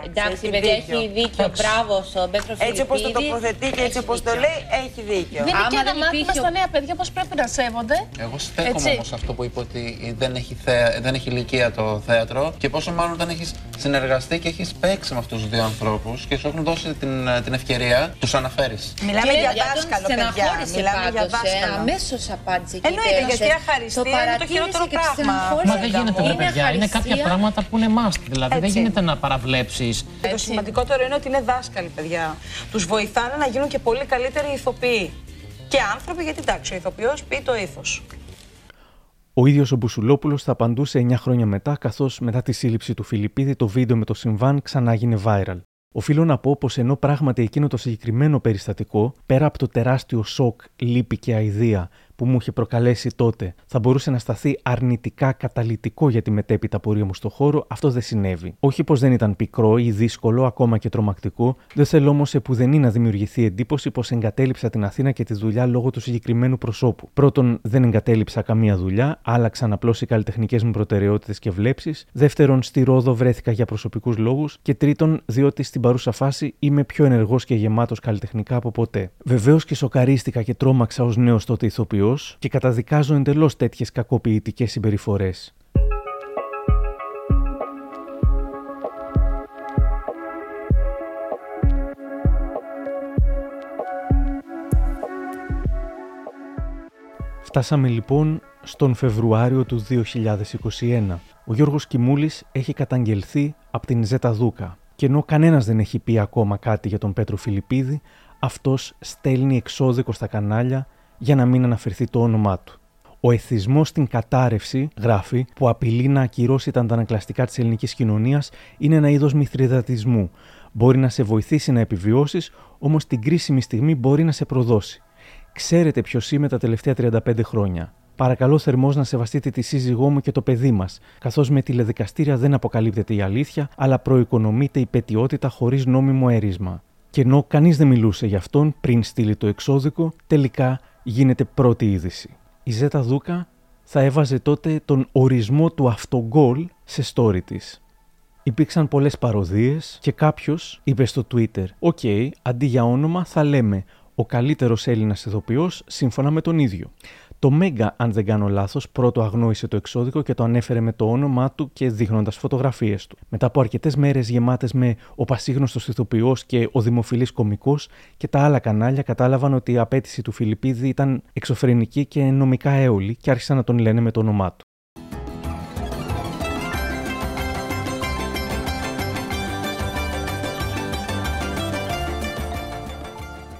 Ακριβώς. Εντάξει, Έχει παιδιά, δίκιο. έχει δίκιο. Μπράβο στον Πέτρο Φιλιππίδη. Έτσι όπως το τοποθετεί και έτσι όπως το λέει, έχει δίκιο. Δεν είναι Άμα και ένα δεν μάθημα υπήρχε στα ο- νέα παιδιά πώς πρέπει να σέβονται. Εγώ στέκομαι Έτσι. όμως σε αυτό που είπε ότι δεν έχει, θέα, δεν έχει ηλικία το θέατρο και πόσο μάλλον όταν έχεις συνεργαστεί και έχεις παίξει με αυτούς τους δύο ανθρώπους και σου έχουν δώσει την, την ευκαιρία, τους αναφέρεις. Μιλάμε Και για τον δάσκαλο, παιδιά. στεναχώρησε Μιλάμε για πάντως, ε, δάσκαλο. αμέσως απάντησε και Εννοείται, υπέρασε. γιατί αχαριστία Το είναι το παρατήρησε χειρότερο και τη πράγμα. στεναχώρησε. Μα δεν γίνεται, ρε παιδιά. Είναι κάποια ευχαριστία. πράγματα που είναι must. Δηλαδή δεν Έτσι. γίνεται να παραβλέψει. Το σημαντικότερο είναι ότι είναι δάσκαλοι, παιδιά. Τους βοηθάνε να γίνουν και πολύ καλύτεροι ηθοποιοί. Και άνθρωποι, γιατί εντάξει, ο ηθοποιός πει το ήθος. Ο ίδιος ο Μπουσουλόπουλος θα απαντούσε 9 χρόνια μετά, καθώς μετά τη σύλληψη του Φιλιππίδη το βίντεο με το συμβάν ξανά έγινε viral. Οφείλω να πω πως ενώ πράγματι εκείνο το συγκεκριμένο περιστατικό, πέρα από το τεράστιο σοκ, λύπη και αηδία που μου είχε προκαλέσει τότε, θα μπορούσε να σταθεί αρνητικά καταλητικό για τη μετέπειτα πορεία μου στο χώρο, αυτό δεν συνέβη. Όχι πως δεν ήταν πικρό ή δύσκολο, ακόμα και τρομακτικό, δεν θέλω όμως επουδενή να δημιουργηθεί εντύπωση πως εγκατέλειψα την Αθήνα και τη δουλειά λόγω του συγκεκριμένου προσώπου. Πρώτον, δεν εγκατέλειψα καμία δουλειά, άλλαξαν απλώς οι καλλιτεχνικές μου προτεραιότητες και βλέψεις. Δεύτερον, στη Ρόδο βρέθηκα για προσωπικούς λόγους. Και τρίτον, διότι στην παρούσα φάση είμαι πιο ενεργός και γεμάτος καλλιτεχνικά από ποτέ. Βεβαίως και σοκαρίστηκα και τρόμαξα ως νέος τότε ηθοποιός και καταδικάζω εντελώς τέτοιες κακοποιητικές συμπεριφορές. Φτάσαμε λοιπόν στον Φεβρουάριο του 2021. Ο Γιώργος Κιμούλης έχει καταγγελθεί από την Ζέτα Δούκα. Και ενώ κανένας δεν έχει πει ακόμα κάτι για τον Πέτρο Φιλιππίδη, αυτός στέλνει εξώδικο στα κανάλια για να μην αναφερθεί το όνομά του. Ο εθισμός στην κατάρρευση, γράφει, που απειλεί να ακυρώσει τα αντανακλαστικά της ελληνικής κοινωνίας, είναι ένα είδος μυθριδατισμού. Μπορεί να σε βοηθήσει να επιβιώσεις, όμως την κρίσιμη στιγμή μπορεί να σε προδώσει. Ξέρετε ποιος είμαι τα τελευταία 35 χρόνια. Παρακαλώ θερμός να σεβαστείτε τη σύζυγό μου και το παιδί μας, καθώς με τηλεδικαστήρια δεν αποκαλύπτεται η αλήθεια, αλλά προοικονομείται η πετιότητα χωρίς νόμιμο έρισμα. Και ενώ κανείς δεν μιλούσε για αυτόν πριν στείλει το εξώδικο, τελικά γίνεται πρώτη είδηση. Η Ζέτα Δούκα θα έβαζε τότε τον ορισμό του αυτογκόλ σε story της. Υπήρξαν πολλές παροδίες και κάποιος είπε στο Twitter «Ok, αντί για όνομα θα λέμε ο καλύτερος Έλληνας ηθοποιός σύμφωνα με τον ίδιο». Το Mega, αν δεν κάνω λάθος, πρώτο αγνόησε το εξώδικο και το ανέφερε με το όνομά του και δείχνοντας φωτογραφίες του. Μετά από αρκετές μέρες γεμάτες με ο πασίγνωστος ηθοποιός και ο δημοφιλής κομικός και τα άλλα κανάλια κατάλαβαν ότι η απέτηση του Φιλιππίδη ήταν εξωφρενική και νομικά έολη και άρχισαν να τον λένε με το όνομά του.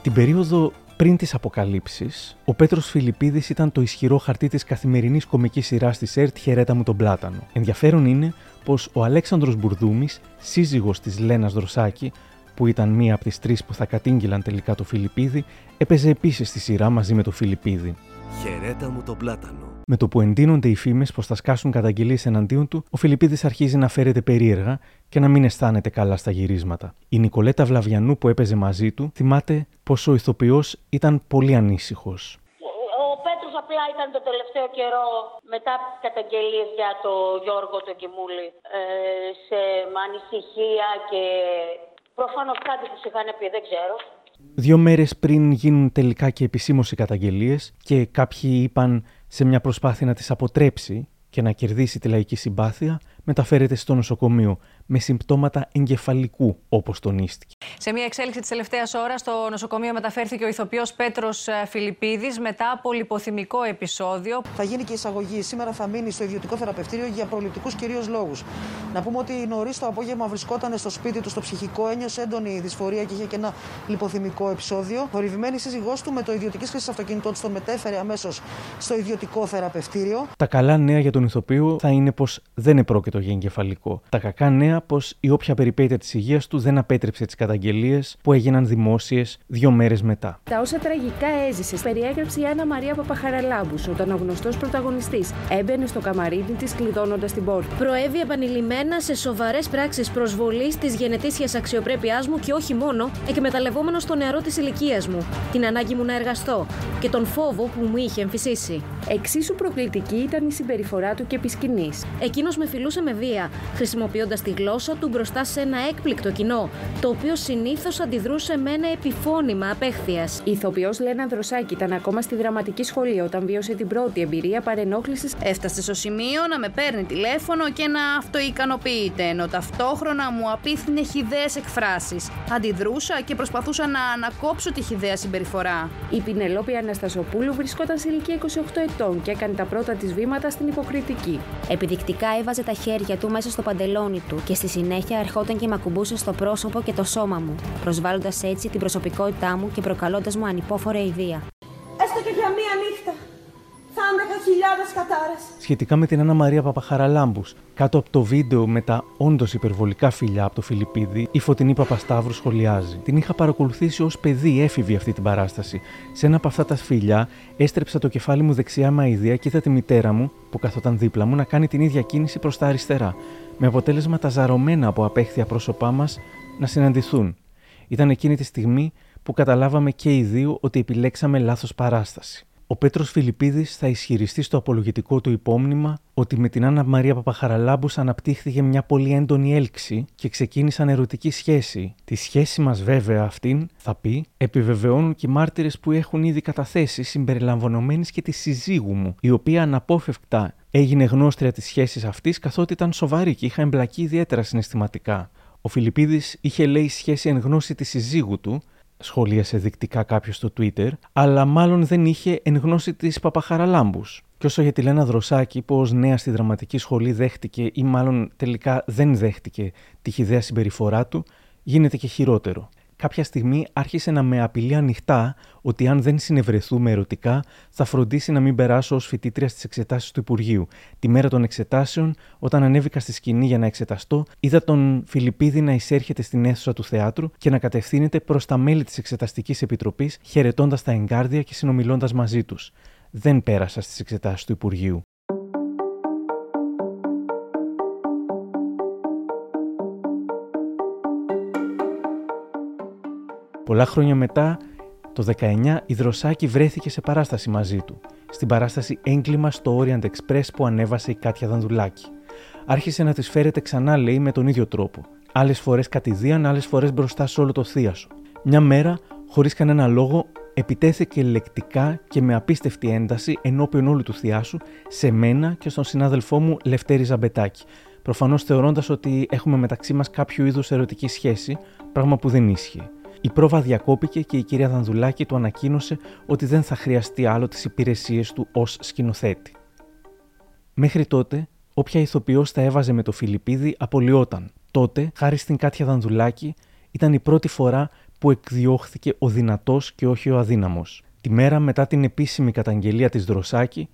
Την περίοδο πριν τις αποκαλύψεις, ο Πέτρος Φιλιππίδης ήταν το ισχυρό χαρτί της καθημερινής κομικής σειράς της ΕΡΤ «Χαιρέτα μου τον Πλάτανο». Ενδιαφέρον είναι πως ο Αλέξανδρος Μπουρδούμης, σύζυγος της Λένας Δροσάκη, που ήταν μία από τις τρεις που θα κατήγγυλαν τελικά το Φιλιππίδη, έπαιζε επίσης στη σειρά μαζί με το Φιλιππίδη. Χαιρέτα μου τον πλάτανο. Με το που εντείνονται οι φήμες πως θα σκάσουν καταγγελίες εναντίον του, ο Φιλιππίδης αρχίζει να φέρεται περίεργα και να μην αισθάνεται καλά στα γυρίσματα. Η Νικολέτα Βλαβιανού που έπαιζε μαζί του θυμάται πως ο ηθοποιός ήταν πολύ ανήσυχος. Ο Πέτρος απλά ήταν το τελευταίο καιρό μετά από τις καταγγελίες για το Γιώργο το Κιμούλη ε, σε με ανησυχία και προφανώς κάτι που είχαν πει, δεν ξέρω. Δύο μέρες πριν γίνουν τελικά και επισήμως οι καταγγελίες και κάποιοι είπαν σε μια προσπάθεια να τις αποτρέψει και να κερδίσει τη λαϊκή συμπάθεια, μεταφέρεται στο νοσοκομείο με συμπτώματα εγκεφαλικού, όπως τονίστηκε. Σε μια εξέλιξη της τελευταίας ώρας, στο νοσοκομείο μεταφέρθηκε ο ηθοποιός Πέτρος Φιλιππίδης μετά από λιποθυμικό επεισόδιο. Θα γίνει και εισαγωγή. Σήμερα θα μείνει στο ιδιωτικό θεραπευτήριο για προληπτικούς κυρίως λόγους. Να πούμε ότι νωρίς το απόγευμα βρισκόταν στο σπίτι του στο ψυχικό, ένιωσε έντονη δυσφορία και είχε και ένα λιποθυμικό επεισόδιο. Θορυβημένη σύζυγός του με το ιδιωτική χρήση αυτοκίνητό του το μετέφερε αμέσως στο ιδιωτικό θεραπευτήριο. Τα καλά νέα για τον ηθοποιό θα είναι πως δεν επρόκειτο για εγκεφαλικό. Τα κακά νέα πως η όποια περιπέτεια της υγείας του δεν απέτρεψε τις καταγγελίες που έγιναν δημόσιες δύο μέρες μετά. Τα όσα τραγικά έζησες περιέγραψε η Άννα Μαρία Παπαχαραλάμπους όταν ο γνωστό πρωταγωνιστής έμπαινε στο καμαρίνι της κλειδώνοντας την πόρτα. Προέβη επανειλημμένα σε σοβαρές πράξεις προσβολής της γενετήσιας αξιοπρέπειάς μου και όχι μόνο, εκμεταλλευόμενος το νεαρό της ηλικίας μου, την ανάγκη μου να εργαστώ και τον φόβο που μου είχε εμφυσίσει. Εξίσου προκλητική ήταν η συμπεριφορά του και επί σκηνής. Εκείνος με φιλούσε με βία, χρησιμοποιώντας τη γλώσσα του μπροστά σε ένα έκπληκτο κοινό, το οποίο συνήθως αντιδρούσε με ένα επιφώνημα απέχθειας. Η ηθοποιός Λένα Δροσάκη ήταν ακόμα στη δραματική σχολή όταν βίωσε την πρώτη εμπειρία παρενόχλησης. Έφτασε στο σημείο να με παίρνει τηλέφωνο και να αυτοικανοποιείται, ενώ ταυτόχρονα μου απίθυνε χιδαίε εκφράσεις. Αντιδρούσα και προσπαθούσα να ανακόψω τη χιδαία συμπεριφορά. Η Πινελόπη Αναστασοπούλου βρισκόταν σε ηλικία 28 ετών και έκανε τα πρώτα της βήματα στην υποκριτική. Επιδεικτικά έβαζε τα χέρια του μέσα στο παντελόνι του και στη συνέχεια ερχόταν και με ακουμπούσε στο πρόσωπο και το σώμα μου, προσβάλλοντας έτσι την προσωπικότητά μου και προκαλώντας μου ανυπόφορη ιδέα. Έστω και για μία νύχτα. Θα άντεχα χιλιάδες κατάρες. Σχετικά με την Άννα Μαρία Παπαχαραλάμπους, κάτω από το βίντεο με τα όντως υπερβολικά φιλιά από το Φιλιππίδη, η Φωτεινή Παπασταύρου σχολιάζει. Την είχα παρακολουθήσει ως παιδί έφηβη αυτή την παράσταση. Σε ένα από αυτά τα φιλιά έστρεψα το κεφάλι μου δεξιά μαίδια και είδα τη μητέρα μου, που καθόταν δίπλα μου, να κάνει την ίδια κίνηση προς τα αριστερά. Με αποτέλεσμα τα ζαρωμένα από απέχθεια πρόσωπά μας να συναντηθούν. Ήταν εκείνη τη στιγμή που καταλάβαμε και οι δύο ότι επιλέξαμε λάθος παράσταση. Ο Πέτρος Φιλιππίδης θα ισχυριστεί στο απολογητικό του υπόμνημα ότι με την Άννα Μαρία Παπαχαραλάμπους αναπτύχθηκε μια πολύ έντονη έλξη και ξεκίνησαν ερωτική σχέση. Τη σχέση μας, βέβαια, αυτήν, θα πει, επιβεβαιώνουν και οι μάρτυρες που έχουν ήδη καταθέσει συμπεριλαμβανομένης και της συζύγου μου, η οποία αναπόφευκτα έγινε γνώστρια της σχέσης αυτής καθότι ήταν σοβαρή και είχα εμπλακεί ιδιαίτερα συναισθηματικά. Ο Φιλιππίδης είχε λέει σχέση εν γνώση της συζύγου του, σχολίασε δεικτικά κάποιος στο Twitter, αλλά μάλλον δεν είχε εν γνώση της Παπαχαραλάμπους. Και όσο για τη Λένα Δροσάκη, που ω νέα στη δραματική σχολή δέχτηκε ή μάλλον τελικά δεν δέχτηκε τη χιδέα συμπεριφορά του, γίνεται και χειρότερο. Κάποια στιγμή άρχισε να με απειλεί ανοιχτά ότι αν δεν συνευρεθούμε ερωτικά, θα φροντίσει να μην περάσω ως φοιτήτρια στις εξετάσεις του Υπουργείου. Τη μέρα των εξετάσεων, όταν ανέβηκα στη σκηνή για να εξεταστώ, είδα τον Φιλιππίδη να εισέρχεται στην αίθουσα του θεάτρου και να κατευθύνεται προς τα μέλη της Εξεταστικής Επιτροπής, χαιρετώντας τα εγκάρδια και συνομιλώντας μαζί τους. Δεν πέρασα στις εξετάσεις του Υπουργείου. Πολλά χρόνια μετά, το 19, η Δροσάκη βρέθηκε σε παράσταση μαζί του. Στην παράσταση Έγκλημα στο Orient Express που ανέβασε η Κάτια Δανδουλάκη. Άρχισε να της φέρεται ξανά, λέει, με τον ίδιο τρόπο. Άλλες φορές κατηδίαν, άλλες φορές μπροστά σε όλο το θίασο. Μια μέρα, χωρίς κανένα λόγο, επιτέθηκε λεκτικά και με απίστευτη ένταση ενώπιον όλου του θειάσου σε μένα και στον συνάδελφό μου Λευτέρη Ζαμπετάκη. Προφανώς θεωρώντας ότι έχουμε μεταξύ μας κάποιο είδους ερωτική σχέση, πράγμα που δεν ίσχυε. Η πρόβα διακόπηκε και η κυρία Δανδουλάκη του ανακοίνωσε ότι δεν θα χρειαστεί άλλο τις υπηρεσίες του ως σκηνοθέτη. Μέχρι τότε, όποια ηθοποιός τα έβαζε με το Φιλιππίδη απολυόταν. Τότε, χάρη στην Κάτια Δανδουλάκη, ήταν η πρώτη φορά που εκδιώχθηκε ο δυνατός και όχι ο αδύναμος. Τη μέρα μετά την επίσημη καταγγελία της Δροσάκη,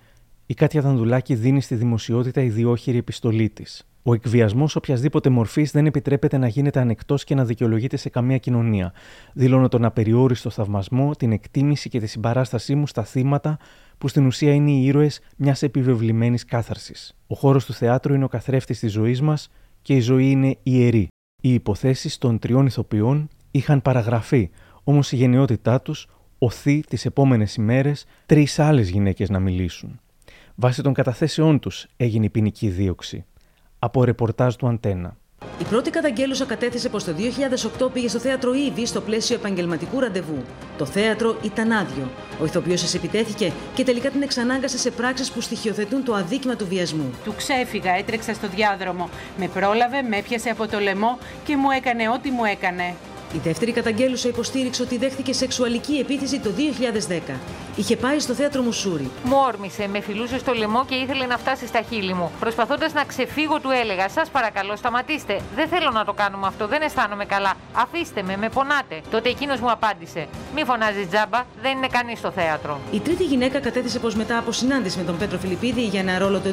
η Κάτια Δανδουλάκη δίνει στη δημοσιότητα ιδιόχειρη επιστολή της. Ο εκβιασμός οποιασδήποτε μορφής δεν επιτρέπεται να γίνεται ανεκτός και να δικαιολογείται σε καμία κοινωνία. Δηλώνω τον απεριόριστο θαυμασμό, την εκτίμηση και τη συμπαράστασή μου στα θύματα που στην ουσία είναι οι ήρωες μιας επιβεβλημένης κάθαρσης. Ο χώρος του θεάτρου είναι ο καθρέφτης της ζωής μας και η ζωή είναι ιερή. Οι υποθέσεις των τριών ηθοποιών είχαν παραγραφεί, όμως η γενναιότητά τους οθεί τις επόμενες ημέρες τρεις άλλες γυναίκες να μιλήσουν. Βάσει των καταθέσεών τους έγινε η ποινική δίωξη από ρεπορτάζ του Αντένα. Η πρώτη καταγγέλουσα κατέθεσε πως το 2008 πήγε στο θέατρο Ήδη στο πλαίσιο επαγγελματικού ραντεβού. Το θέατρο ήταν άδειο. Ο ηθοποιός τη επιτέθηκε και τελικά την εξανάγκασε σε πράξεις που στοιχειοθετούν το αδίκημα του βιασμού. Του ξέφυγα, έτρεξα στο διάδρομο. Με πρόλαβε, με έπιασε από το λαιμό και μου έκανε ό,τι μου έκανε. Η δεύτερη καταγγέλουσα υποστήριξε ότι δέχτηκε σεξουαλική επίθεση το 2010. Είχε πάει στο θέατρο Μουσούρι. Μου όρμησε, με φιλούσε στο λαιμό και ήθελε να φτάσει στα χείλη μου. Προσπαθώντας να ξεφύγω, του έλεγα: Σας παρακαλώ, σταματήστε. Δεν θέλω να το κάνουμε αυτό, δεν αισθάνομαι καλά. Αφήστε με, με πονάτε. Τότε εκείνος μου απάντησε: Μη φωνάζεις τζάμπα, δεν είναι κανείς στο θέατρο. Η τρίτη γυναίκα κατέθεσε πως μετά από συνάντηση με τον Πέτρο Φιλιππίδη για ένα ρόλο το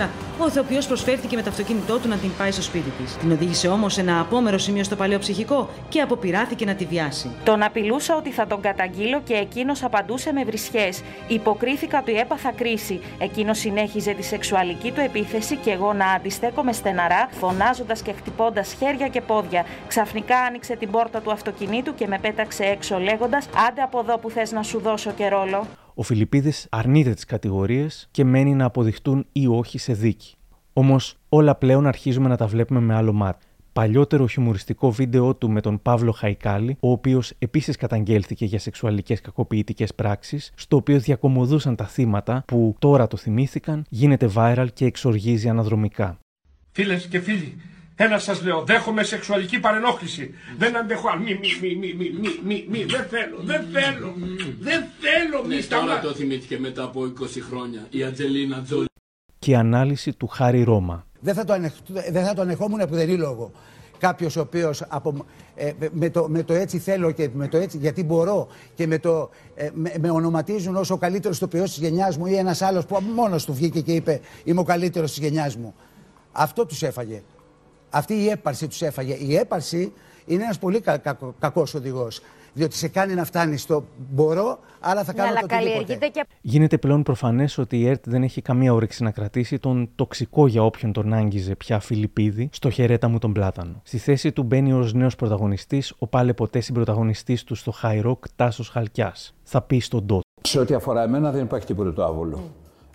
2014, ο ηθοποιό προσφέρθηκε με το αυτοκίνητό του να την πάει στο σπίτι της. Την οδήγησε όμως σε ένα απόμερο σημείο στο παλαιό ψυχικό και αποπειράθηκε να τη βιάσει. Τον απειλούσα ότι θα τον καταγγείλω και εκείνος απαντούσε με βρισιέ. Υποκρίθηκα ότι έπαθα κρίση. Εκείνος συνέχιζε τη σεξουαλική του επίθεση και εγώ να αντιστέκομαι στεναρά, φωνάζοντας και χτυπώντας χέρια και πόδια. Ξαφνικά άνοιξε την πόρτα του αυτοκινήτου και με πέταξε έξω λέγοντας: Άντε από εδώ που θες να σου δώσω και ρόλο. Ο Φιλιππίδης αρνείται τις κατηγορίες και μένει να αποδειχτούν ή όχι σε δίκη. Όμως όλα πλέον αρχίζουμε να τα βλέπουμε με άλλο μάτι παλιότερο χιουμοριστικό βίντεο του με τον Παύλο Χαϊκάλη, ο οποίος επίσης καταγγέλθηκε για σεξουαλικές κακοποιητικές πράξεις, στο οποίο διακομωδούσαν τα θύματα που τώρα το θυμήθηκαν, γίνεται viral και εξοργίζει αναδρομικά. Φίλες και φίλοι, ένα σας λέω, δέχομαι σεξουαλική παρενόχληση. Δεν αντέχω άλλο. Μη, μη, μη, μη, μη, μη, μη, δεν θέλω, δεν θέλω. Δεν θέλω, μη Ναι, σταμα... τώρα το θυμήθηκε μετά από 20 χρόνια. Η Ατζελίνα Τζόλι. Και η ανάλυση του Χάρη Ρώμα. Δεν θα το, ανεχ... δεν θα το ανεχόμουν που δεν λόγο. Κάποιος ο οποίος ε, με, το, με το έτσι θέλω και με το έτσι γιατί μπορώ και με το ε, με, με ονοματίζουν ω ο καλύτερο ηθοποιό της γενιάς μου ή ένας άλλος που μόνος του βγήκε και είπε Είμαι ο καλύτερος της γενιάς μου. Αυτό τους έφαγε. Αυτή η έπαρση τους έφαγε. Η έπαρση είναι ένας πολύ κα, κα, κακός οδηγός. Διότι σε κάνει να φτάνει στο μπορώ, άρα θα κάνω Ναι, αλλά το οτιδήποτε. καλλιεργείται και Γίνεται πλέον προφανές ότι η ΕΡΤ δεν έχει καμία όρεξη να κρατήσει τον τοξικό για όποιον τον άγγιζε πια Φιλιππίδη στο χαιρέτα μου τον πλάτανο. Στη θέση του μπαίνει ως νέος πρωταγωνιστής ο πάλε ποτέ συμπροταγωνιστής του στο High Rock Τάσος Χαλκιάς. Θα πει στον Ντότ. Σε ό,τι αφορά εμένα δεν υπάρχει τίποτα το άβολο.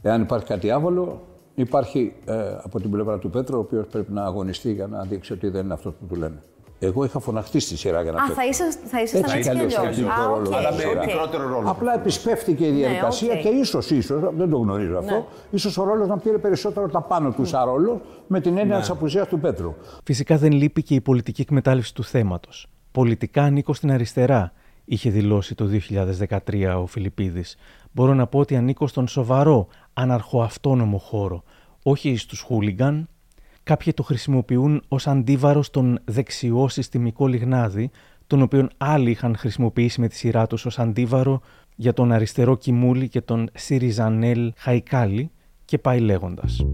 Εάν υπάρχει κάτι άβολο, υπάρχει ε, από την πλευρά του Πέτρου, ο οποίος πρέπει να αγωνιστεί για να δείξει ότι δεν είναι αυτός που του λένε. Εγώ είχα φωναχτεί στη σειρά για να Α, παίξω. θα είσαστε θα ήσασταν Έτσι έτσι κι κι αλλιώς αλλιώς. τεχνικό Α, ρόλο. οκ, Αλλά με οκ. μικρότερο ρόλο. Απλά επισπεύτηκε η διαδικασία οκ. και ίσως, ίσως, δεν το γνωρίζω αυτό, Ναι. ίσως ο ρόλος να πήρε περισσότερο τα πάνω του σαν ρόλο με την έννοια Ναι. της απουσίας του Πέτρου. Φυσικά δεν λείπει και η πολιτική εκμετάλλευση του θέματος. Πολιτικά ανήκω στην αριστερά, είχε δηλώσει το 2013 ο Φιλιππίδης. Μπορώ να πω ότι ανήκω στον σοβαρό, αναρχοαυτόνομο χώρο, όχι στους χούλιγκαν. Κάποιοι το χρησιμοποιούν ως αντίβαρο στον δεξιό συστημικό λιγνάδι, τον οποίον άλλοι είχαν χρησιμοποιήσει με τη σειρά τους ως αντίβαρο για τον αριστερό Κιμούλη και τον Σιριζανέλ Χαϊκάλη και πάει λέγοντας.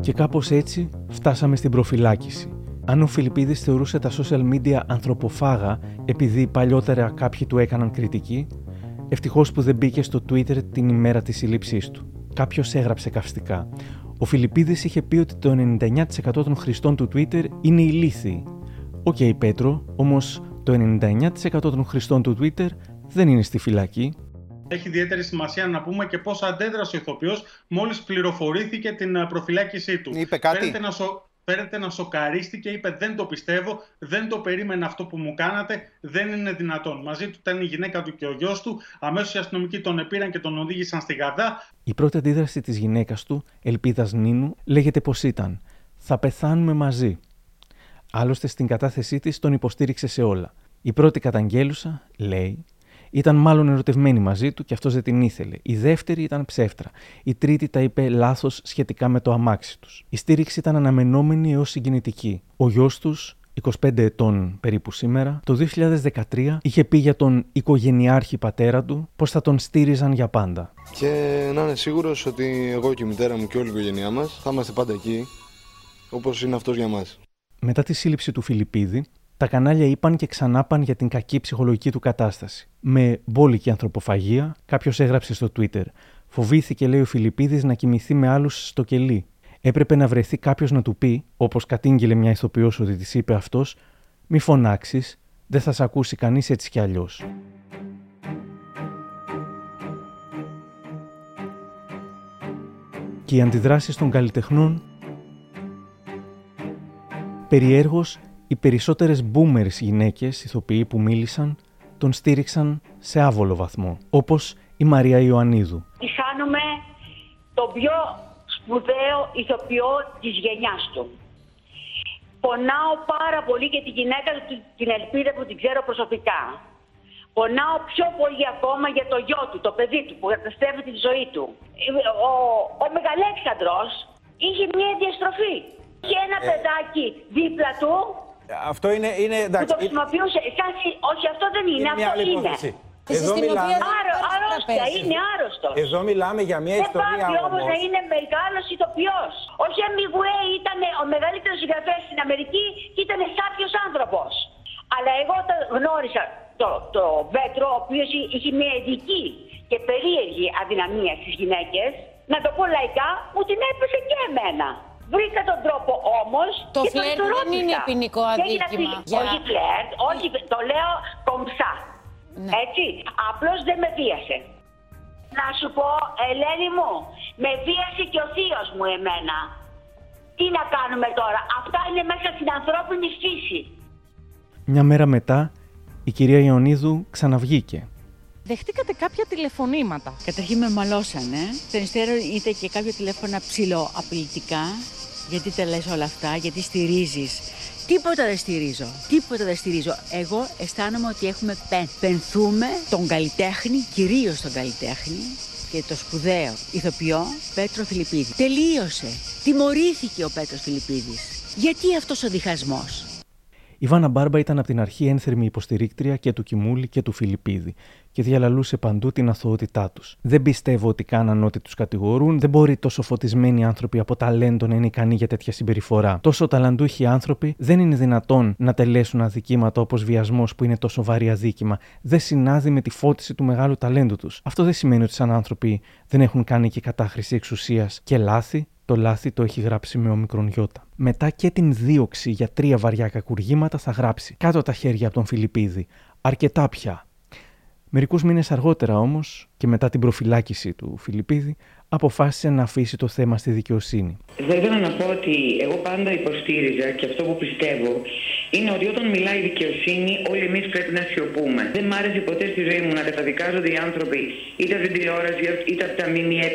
Και κάπως έτσι φτάσαμε στην προφυλάκηση. Αν ο Φιλιππίδης θεωρούσε τα social media ανθρωποφάγα επειδή παλιότερα κάποιοι του έκαναν κριτική, ευτυχώς που δεν μπήκε στο Twitter την ημέρα της σύλληψής του. Κάποιος έγραψε καυστικά. Ο Φιλιππίδης είχε πει ότι το 99% των χρηστών του Twitter είναι ηλίθιοι. Οκ, Πέτρο, όμως το 99% των χρηστών του Twitter δεν είναι στη φυλακή. Έχει ιδιαίτερη σημασία να πούμε και πώς αντέδρασε ο ηθοποιός μόλις πληροφορήθηκε την ε, προφυλάκησή του. Είπε κάτι; Φαίνεται να, σο... Φαίνεται να σοκαρίστηκε, είπε: Δεν το πιστεύω, δεν το περίμενα αυτό που μου κάνατε, δεν είναι δυνατόν. Μαζί του ήταν η γυναίκα του και ο γιος του. Αμέσως οι αστυνομικοί τον επήραν και τον οδήγησαν στη ΓΑΔΑ. Η πρώτη αντίδραση της γυναίκας του, Ελπίδας Νίνου, λέγεται πως ήταν «Θα πεθάνουμε μαζί». Άλλωστε στην κατάθεσή της τον υποστήριξε σε όλα. Η πρώτη καταγγέλουσα, λέει, ήταν μάλλον ερωτευμένη μαζί του και αυτός δεν την ήθελε. Η δεύτερη ήταν ψεύτρα. Η τρίτη τα είπε λάθος σχετικά με το αμάξι τους. Η στήριξη ήταν αναμενόμενη έως συγκινητική. Ο γιος τους, 25 ετών περίπου σήμερα, το 2013 είχε πει για τον οικογενειάρχη πατέρα του πως θα τον στήριζαν για πάντα. Και να είναι σίγουρος ότι εγώ και η μητέρα μου και όλη η οικογένειά μας θα είμαστε πάντα εκεί, όπως είναι αυτός για μας. Μετά τη σύλληψη του Φιλιππίδη, τα κανάλια είπαν και ξανάπαν για την κακή ψυχολογική του κατάσταση. Με μπόλικη ανθρωποφαγία, κάποιος έγραψε στο Twitter. Φοβήθηκε, λέει ο Φιλιππίδης, να κοιμηθεί με άλλους στο κελί. Έπρεπε να βρεθεί κάποιος να του πει, όπως κατήγγειλε μια ηθοποιός ότι της είπε αυτός, μη φωνάξεις, δεν θα σε ακούσει κανείς έτσι κι αλλιώς. Και οι αντιδράσεις των καλλιτεχνών Περιέργως, οι περισσότερες boomers γυναίκες ηθοποιοί που μίλησαν τον στήριξαν σε άβολο βαθμό, όπως η Μαρία Ιωαννίδου. Τη χάνουμε τον πιο σπουδαίο ηθοποιό της γενιάς του. Πονάω πάρα πολύ για τη γυναίκα του, την Ελπίδα που την ξέρω προσωπικά. Πονάω πιο πολύ ακόμα για το γιο του, το παιδί του που καταστρέφει τη ζωή του. Ο, ο Μεγαλέξανδρος είχε μια διαστροφή. Είχε ένα Ε. παιδάκι δίπλα του Αυτό είναι, είναι που εντάξει. το χρησιμοποιούσε. Σαν συ- όχι, αυτό δεν είναι, Είναι μια αυτό άλλη είναι. υπόθεση. Εδώ μιλάμε, Άρο, αρρώστια, είναι άρρωστος. εδώ μιλάμε για μια Δεν ιστορία πάει όμως όμως. να είναι μεγάλος ηθοποιός. Ο Χέμιγουέι ήταν ο μεγαλύτερος συγγραφέας στην Αμερική και ήταν σάπιος άνθρωπος. Αλλά εγώ όταν γνώρισα το, το Πέτρο, ο οποίος είχε μια ειδική και περίεργη αδυναμία στις γυναίκες, να το πω λαϊκά, μου την έπεσε και εμένα. Βρήκα τον τρόπο όμως. Το και τον φλερτ του δεν ρώτησα. είναι ποινικό Και έγινε αδίκημα. αυτή- Για- Όχι φλερτ, όχι, το λέω κομψά. Ναι. Έτσι, απλώς δεν με βίασε. Να σου πω, Ελένη μου, με βίασε και ο θείος μου εμένα. Τι να κάνουμε τώρα, αυτά είναι μέσα στην ανθρώπινη φύση. Μια μέρα μετά, η κυρία Ιωνίδου ξαναβγήκε. Δεχτήκατε κάποια τηλεφωνήματα; Καταρχήν με μαλώσανε. Τον υστέρω είτε και κάποια τηλέφωνα ψηλοαπειλητικά. Γιατί τα λες όλα αυτά, γιατί στηρίζεις. Τίποτα δεν στηρίζω. Τίποτα δεν στηρίζω. Εγώ αισθάνομαι ότι έχουμε πεν. Πενθούμε τον καλλιτέχνη, κυρίως τον καλλιτέχνη και το σπουδαίο ηθοποιό Πέτρο Φιλιππίδη. Τελείωσε. Τιμωρήθηκε ο Πέτρος Φιλιππίδης. Γιατί αυτός ο διχασμός; Η Βάνα Μπάρμπα ήταν από την αρχή ένθερμη υποστηρίκτρια και του Κιμούλη και του Φιλιππίδη και διαλαλούσε παντού την αθωότητά τους. Δεν πιστεύω ότι κάναν ό,τι τους κατηγορούν, δεν μπορεί τόσο φωτισμένοι άνθρωποι από ταλέντο να είναι ικανοί για τέτοια συμπεριφορά. Τόσο ταλαντούχοι άνθρωποι δεν είναι δυνατόν να τελέσουν αδικήματα όπως βιασμός που είναι τόσο βαρύ αδίκημα. Δεν συνάδει με τη φώτιση του μεγάλου ταλέντου τους. Αυτό δεν σημαίνει ότι σαν άνθρωποι δεν έχουν κάνει και κατάχρηση εξουσίας και λάθη, το λάθη το έχει γράψει με ομικρον γιώτα. Μετά και την δίωξη για τρία βαριά κακουργήματα θα γράψει κάτω τα χέρια από τον Φιλιππίδη. Αρκετά πια. Μερικούς μήνες αργότερα όμως και μετά την προφυλάκηση του Φιλιππίδη αποφάσισε να αφήσει το θέμα στη δικαιοσύνη. Θα ήθελα να πω ότι εγώ πάντα υποστήριζα και αυτό που πιστεύω είναι ότι όταν μιλάει η δικαιοσύνη, όλοι εμείς πρέπει να σιωπούμε. Δεν μ' άρεσε ποτέ στη ζωή μου να καταδικάζονται οι άνθρωποι είτε από την τηλεόραση είτε από τα ΜΜΕ.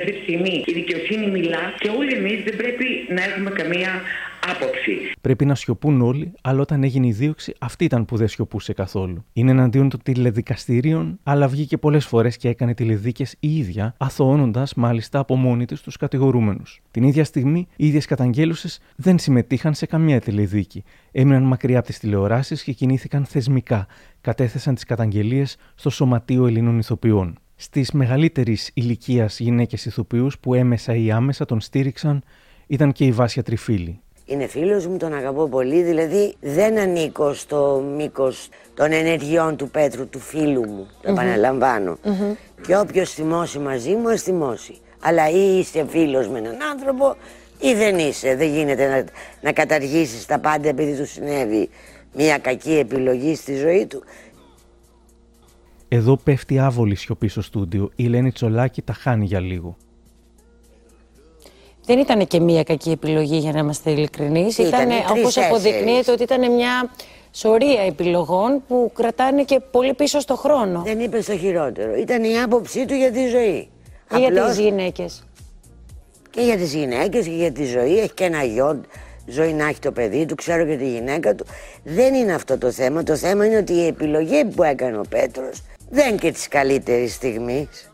Αυτή τη στιγμή η δικαιοσύνη μιλά και όλοι εμείς δεν πρέπει να έχουμε καμία άποψη. Πρέπει να σιωπούν όλοι, αλλά όταν έγινε η δίωξη, αυτή ήταν που δεν σιωπούσε καθόλου. Είναι εναντίον των τηλεδικαστήριων, αλλά βγήκε πολλές φορές και έκανε τηλεδίκες η ίδια, αθωώνοντας μάλιστα από μόνη της τους κατηγορούμενους. Την ίδια στιγμή, οι ίδιες καταγγέλουσες δεν συμμετείχαν σε καμία τηλεδίκη. Έμειναν μακριά από τις τηλεοράσεις και κινήθηκαν θεσμικά. Κατέθεσαν τις καταγγελίες στο Σωματείο Ελλήνων Ηθοποιών. Στις μεγαλύτερης ηλικίας γυναίκες ηθοποιούς που έμεσα ή άμεσα τον στήριξαν ήταν και η Βάσια Τριφίλη. Είναι φίλος μου, τον αγαπώ πολύ, δηλαδή δεν ανήκω στο μήκος των ενεργειών του Πέτρου, του φίλου μου, το Μμμ. επαναλαμβάνω. Και όποιος θυμώσει μαζί μου, ας θυμώσει. Αλλά ή είσαι φίλος με έναν άνθρωπο ή δεν είσαι. Δεν γίνεται να, να καταργήσεις τα πάντα επειδή του συνέβη μια κακή επιλογή στη ζωή του. Εδώ πέφτει άβολη σιωπή στο στούντιο. Η Ελένη Τσολάκη τα χάνει για λίγο. Δεν ήταν και μία κακή επιλογή για να είμαστε ειλικρινείς. Ήτανε Ήταν, τρεις, όπως τέσσερις. αποδεικνύεται, ότι ήταν μια σωρία επιλογών που κρατάνε και πολύ πίσω στο χρόνο. Δεν είπε το χειρότερο. Ήταν η άποψή του για τη ζωή. Και για Απλώς- τι γυναίκες. Και για τις γυναίκες και για τη ζωή. Έχει και ένα γιο, ζωή να έχει το παιδί του, ξέρω και τη γυναίκα του. Δεν είναι αυτό το θέμα. Το θέμα είναι ότι η επιλογή που έκανε ο Πέτρος δεν και της καλύτερης στιγμής.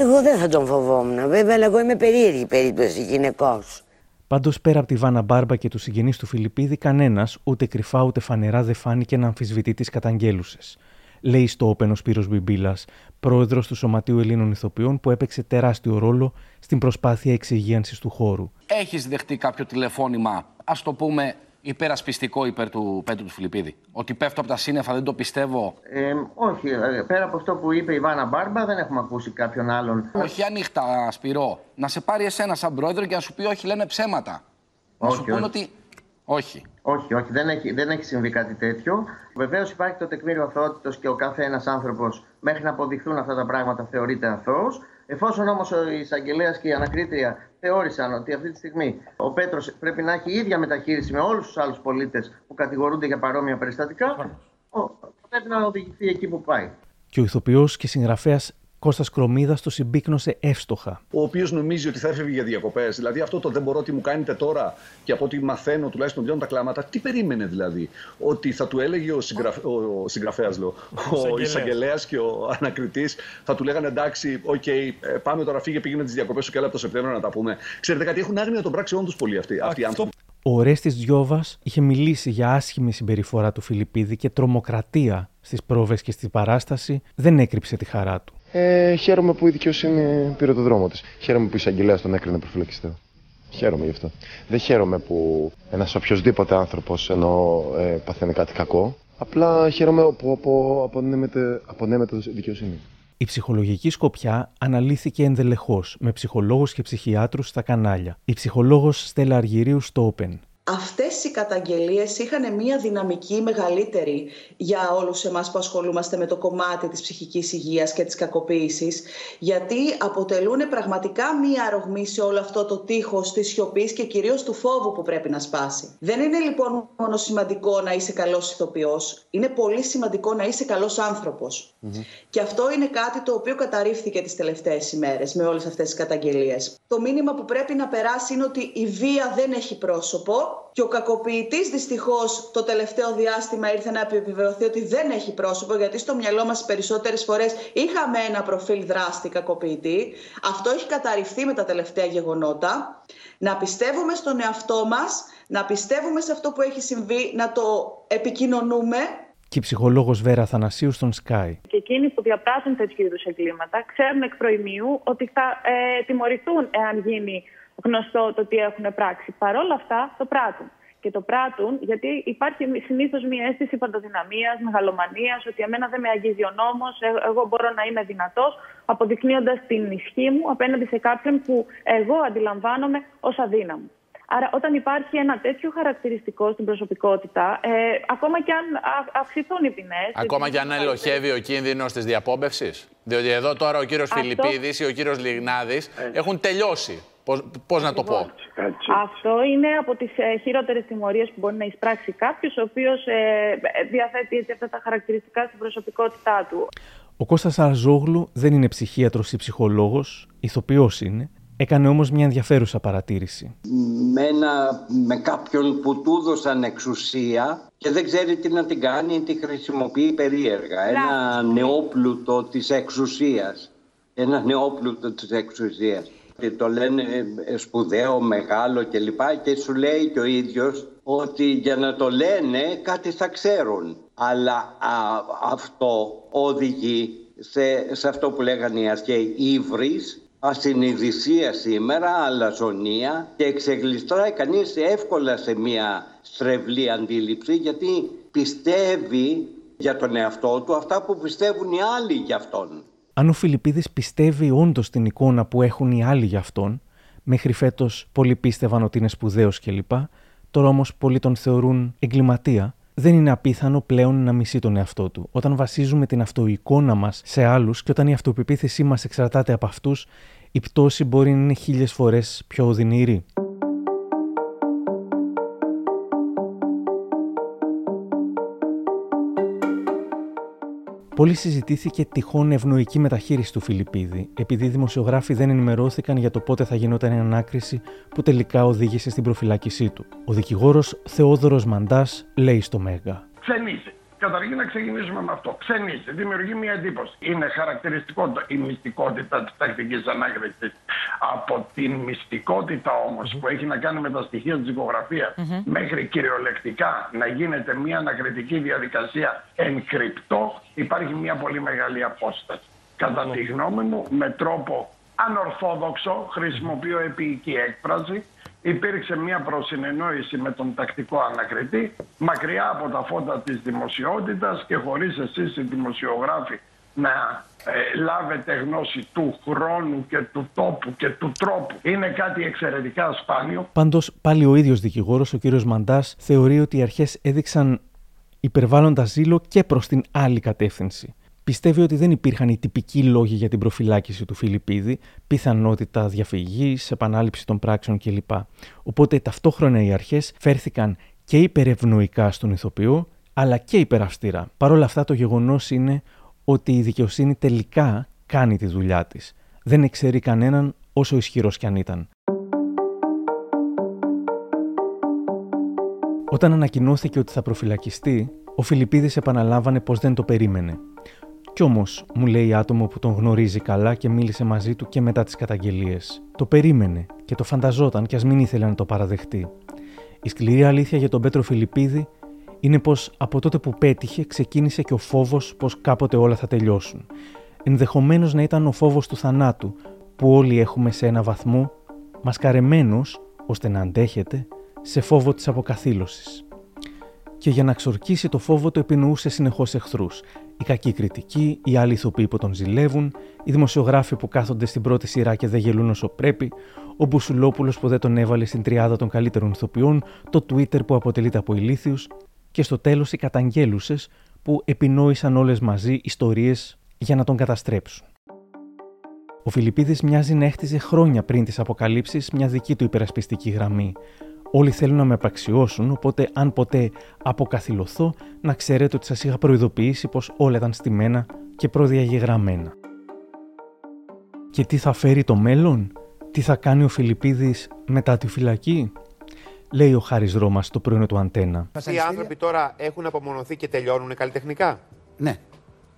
Εγώ δεν θα τον φοβόμουν βέβαια, αλλά εγώ είμαι περίεργη περίπτωση γυναικός. Πάντως, πέρα από τη Βάνα Μπάρμπα και τους συγγενείς του Φιλιππίδη, κανένας, ούτε κρυφά ούτε φανερά, δεν φάνηκε να αμφισβητεί τις καταγγέλουσες. Λέει στο όπεν ο Σπύρος Μπιμπίλας, πρόεδρος του Σωματείου Ελλήνων Ηθοποιών, που έπαιξε τεράστιο ρόλο στην προσπάθεια εξυγίανσης του χώρου. Έχεις δεχτεί κάποιο τηλεφώνημα, ας το πούμε, υπερασπιστικό υπέρ του Πέτρου του Φιλιππίδη. Ότι πέφτω από τα σύννεφα, δεν το πιστεύω. Ε, όχι, ε, πέρα από αυτό που είπε η Βάνα Μπάρμπα, δεν έχουμε ακούσει κάποιον άλλον. Όχι ανοιχτά, Σπυρό. Να σε πάρει εσένα σαν πρόεδρο και να σου πει όχι, λένε ψέματα. να Όχι, σου πούνε όχι. ότι. Όχι. Όχι, όχι, δεν έχει, δεν έχει συμβεί κάτι τέτοιο. Βεβαίως υπάρχει το τεκμήριο αθωότητος και ο κάθε ένας άνθρωπος μέχρι να αποδειχθούν αυτά τα πράγματα θεωρείται αθώος. Εφόσον όμως ο εισαγγελέας και η ανακρίτρια θεώρησαν ότι αυτή τη στιγμή ο Πέτρος πρέπει να έχει ίδια μεταχείριση με όλους τους άλλους πολίτες που κατηγορούνται για παρόμοια περιστατικά, πρέπει να οδηγηθεί εκεί που πάει. Και ο ηθοποιός και συγγραφέας Κώστας Κρομίδας το συμπίκνωσε εύστοχα. Ο οποίος νομίζει ότι θα έφευγε για διακοπές. Δηλαδή, αυτό το δεν μπορώ τι μου κάνετε τώρα και από ό,τι μαθαίνω τουλάχιστον βγαίνουν τα κλάματα. Τι περίμενε δηλαδή, Ότι θα του έλεγε ο, συγγραφ... ο συγγραφέας, λέω, ο εισαγγελέας και ο ανακριτής, θα του λέγανε εντάξει, ok, okay, πάμε τώρα, φύγε, πήγαινε τις διακοπές σου και έλα το Σεπτέμβριο να τα πούμε. Ξέρετε κάτι, έχουν άγνοια των πράξεών τους πολύ αυτοί, αυτοί οι άνθρωποι. Ο Ορέστης Τζιόβας είχε μιλήσει για άσχημη συμπεριφορά του Φιλιππίδη και τρομοκρατία στις πρόβες και στην παράσταση δεν έκρυψε τη χαρά του. Ε, χαίρομαι που η δικαιοσύνη πήρε το δρόμο της. Χαίρομαι που η εισαγγελέα τον έκρινε προφυλακιστέο. Χαίρομαι γι' αυτό. Δεν χαίρομαι που ένας οποιοδήποτε άνθρωπος ενώ ε, παθαίνει κάτι κακό. Απλά χαίρομαι που απο, απονέμεται, απονέμεται δικαιοσύνη. Η ψυχολογική σκοπιά αναλύθηκε ενδελεχώς με ψυχολόγους και ψυχιάτρους στα κανάλια. Η ψυχολόγος Στέλλα Αργυρίου στο Open αυτές οι καταγγελίες είχαν μια δυναμική μεγαλύτερη για όλους εμάς που ασχολούμαστε με το κομμάτι της ψυχικής υγείας και της κακοποίησης, γιατί αποτελούν πραγματικά μια αρρωγμή σε όλο αυτό το τείχος της σιωπής και κυρίως του φόβου που πρέπει να σπάσει. Δεν είναι λοιπόν μόνο σημαντικό να είσαι καλός ηθοποιός, είναι πολύ σημαντικό να είσαι καλός Και αυτό είναι κάτι το οποίο καταρρίφθηκε τις τελευταίες ημέρες με όλες αυτές τις καταγγελίες. Το μήνυμα που πρέπει να περάσει είναι ότι η βία δεν έχει πρόσωπο και ο κακοποιητής δυστυχώς το τελευταίο διάστημα ήρθε να επιβεβαιωθεί ότι δεν έχει πρόσωπο, γιατί στο μυαλό μας περισσότερες φορές είχαμε ένα προφίλ δράστη κακοποιητή. Αυτό έχει καταρριφθεί με τα τελευταία γεγονότα. Να πιστεύουμε στον εαυτό μας, να πιστεύουμε σε αυτό που έχει συμβεί, να το επικοινωνούμε και η ψυχολόγος Βέρα Θανασίου στον Sky. Και εκείνοι που διαπράττουν τέτοιου είδους εγκλήματα ξέρουν εκ προημίου ότι θα ε, τιμωρηθούν εάν γίνει γνωστό το τι έχουν πράξει. Παρ' όλα αυτά το πράττουν. Και το πράττουν γιατί υπάρχει συνήθως μια αίσθηση παντοδυναμίας, μεγαλομανίας, ότι εμένα δεν με αγγίζει ο νόμος, ε, εγώ μπορώ να είμαι δυνατός, αποδεικνύοντας την ισχύ μου απέναντι σε κάποιον που εγώ αντιλαμβάνομαι ως αδύναμο. Άρα, όταν υπάρχει ένα τέτοιο χαρακτηριστικό στην προσωπικότητα, ε, ακόμα και αν αυξηθούν οι ποινές. Ακόμα και αν ελοχεύει ο κίνδυνος της διαπόμπευσης. Διότι εδώ τώρα ο κύριος Αυτό... Φιλιππίδης ή ο κύριος Λιγνάδης ε. έχουν τελειώσει. Πώ να το πω; Αυτό είναι από τις ε, χειρότερες τιμωρίες που μπορεί να εισπράξει κάποιος, ο οποίος ε, διαθέτει έτσι αυτά τα χαρακτηριστικά στην προσωπικότητά του. Ο Κώστας Αρζόγλου δεν είναι ψυχίατρος ή ψυχολόγος, ηθοποιός είναι, Έκανε όμως μια ενδιαφέρουσα παρατήρηση. Με, ένα, με κάποιον που του έδωσαν εξουσία και δεν ξέρει τι να την κάνει, τη χρησιμοποιεί περίεργα. Ένα νεόπλουτο της εξουσίας. Ένας νεόπλουτος της εξουσίας. Και το λένε ε, σπουδαίο, μεγάλο κλπ. Και σου λέει και ο ίδιος ότι για να το λένε κάτι θα ξέρουν. Αλλά αυτό οδηγεί σε, σε αυτό που λέγανε οι αρχαίοι ύβρις ασυνειδησία σήμερα, αλαζονία και εξεγλιστράει κανείς εύκολα σε μια στρεβλή αντίληψη γιατί πιστεύει για τον εαυτό του αυτά που πιστεύουν οι άλλοι για αυτόν. Αν ο Φιλιππίδης πιστεύει όντως την εικόνα που έχουν οι άλλοι για αυτόν, μέχρι φέτος πολλοί πίστευαν ότι είναι σπουδαίος κλπ. Τώρα όμως πολλοί τον θεωρούν εγκληματία. Δεν είναι απίθανο πλέον να μισεί τον εαυτό του. Όταν βασίζουμε την αυτοεικόνα μας σε άλλους και όταν η αυτοπεποίθησή μας εξαρτάται από αυτούς, η πτώση μπορεί να είναι χίλιες φορές πιο οδυνηρή. Πολύ συζητήθηκε τυχόν ευνοϊκή μεταχείριση του Φιλιππίδη, επειδή οι δημοσιογράφοι δεν ενημερώθηκαν για το πότε θα γινόταν η ανάκριση που τελικά οδήγησε στην προφυλάκησή του. Ο δικηγόρος Θεόδωρος Μαντάς λέει στο Μέγα. Ξενίζει. Καταρχήν να ξεκινήσουμε με αυτό. Ξενίζει, δημιουργεί μια εντύπωση. Είναι χαρακτηριστικό η μυστικότητα της τακτικής ανάκρισης. Από την μυστικότητα που έχει να κάνει με τα στοιχεία της δικογραφία μέχρι κυριολεκτικά να γίνεται μια ανακριτική διαδικασία εν κρυπτό, υπάρχει μια πολύ μεγάλη απόσταση. Κατά τη γνώμη μου, με τρόπο ανορθόδοξο, χρησιμοποιώ επίοικη έκφραση, υπήρξε μια προσυνεννόηση με τον τακτικό ανακριτή μακριά από τα φώτα της δημοσιότητας και χωρίς εσείς οι δημοσιογράφοι να ε, λάβετε γνώση του χρόνου και του τόπου και του τρόπου. Είναι κάτι εξαιρετικά σπάνιο. Πάντως πάλι ο ίδιος δικηγόρος, ο κύριος Μαντάς, θεωρεί ότι οι αρχές έδειξαν υπερβάλλοντα ζήλο και προς την άλλη κατεύθυνση πιστεύει ότι δεν υπήρχαν οι τυπικοί λόγοι για την προφυλάκηση του Φιλιππίδη, πιθανότητας διαφυγής, επανάληψη των πράξεων κλπ. Οπότε ταυτόχρονα οι αρχές φέρθηκαν και υπερευνοϊκά στον ηθοποιό, αλλά και υπεραυστηρά. Παρ' όλα αυτά, το γεγονός είναι ότι η δικαιοσύνη τελικά κάνει τη δουλειά της. Δεν εξαιρεί κανέναν όσο ισχυρός κι αν ήταν. Όταν ανακοινώθηκε ότι θα προφυλακιστεί, ο Φιλιππίδης επαναλάμβανε πως δεν το περίμενε. Κι όμως, μου λέει άτομο που τον γνωρίζει καλά και μίλησε μαζί του και μετά τις καταγγελίες. Το περίμενε και το φανταζόταν κι ας μην ήθελε να το παραδεχτεί. Η σκληρή αλήθεια για τον Πέτρο Φιλιππίδη είναι πως από τότε που πέτυχε ξεκίνησε και ο φόβος πως κάποτε όλα θα τελειώσουν. Ενδεχομένως να ήταν ο φόβος του θανάτου που όλοι έχουμε σε ένα βαθμό, μασκαρεμένος ώστε να αντέχετε σε φόβο της αποκαθήλωσης. Και για να ξορκίσει το φόβο του επινοούσε συνεχώς εχθρούς, οι κακοί κριτικοί, οι άλλοι ηθοποιοί που τον ζηλεύουν, οι δημοσιογράφοι που κάθονται στην πρώτη σειρά και δεν γελούν όσο πρέπει, ο Μπουσουλόπουλος που δεν τον έβαλε στην τριάδα των καλύτερων ηθοποιών, το Twitter που αποτελείται από ηλίθιους και στο τέλος οι καταγγέλουσες που επινόησαν όλες μαζί ιστορίες για να τον καταστρέψουν. Ο Φιλιππίδης μοιάζει να έχτιζε χρόνια πριν τις αποκαλύψεις μια δική του υπερασπιστική γραμμή, Όλοι θέλουν να με απαξιώσουν, οπότε αν ποτέ αποκαθιλωθώ, να ξέρετε ότι σας είχα προειδοποιήσει πως όλα ήταν στημένα και προδιαγεγραμμένα. Και τι θα φέρει το μέλλον, τι θα κάνει ο Φιλιππίδης μετά τη φυλακή, λέει ο Χάρης Ρώμας στο πρωινό του Αντένα. Οι άνθρωποι τώρα έχουν απομονωθεί και τελειώνουν καλλιτεχνικά; Ναι.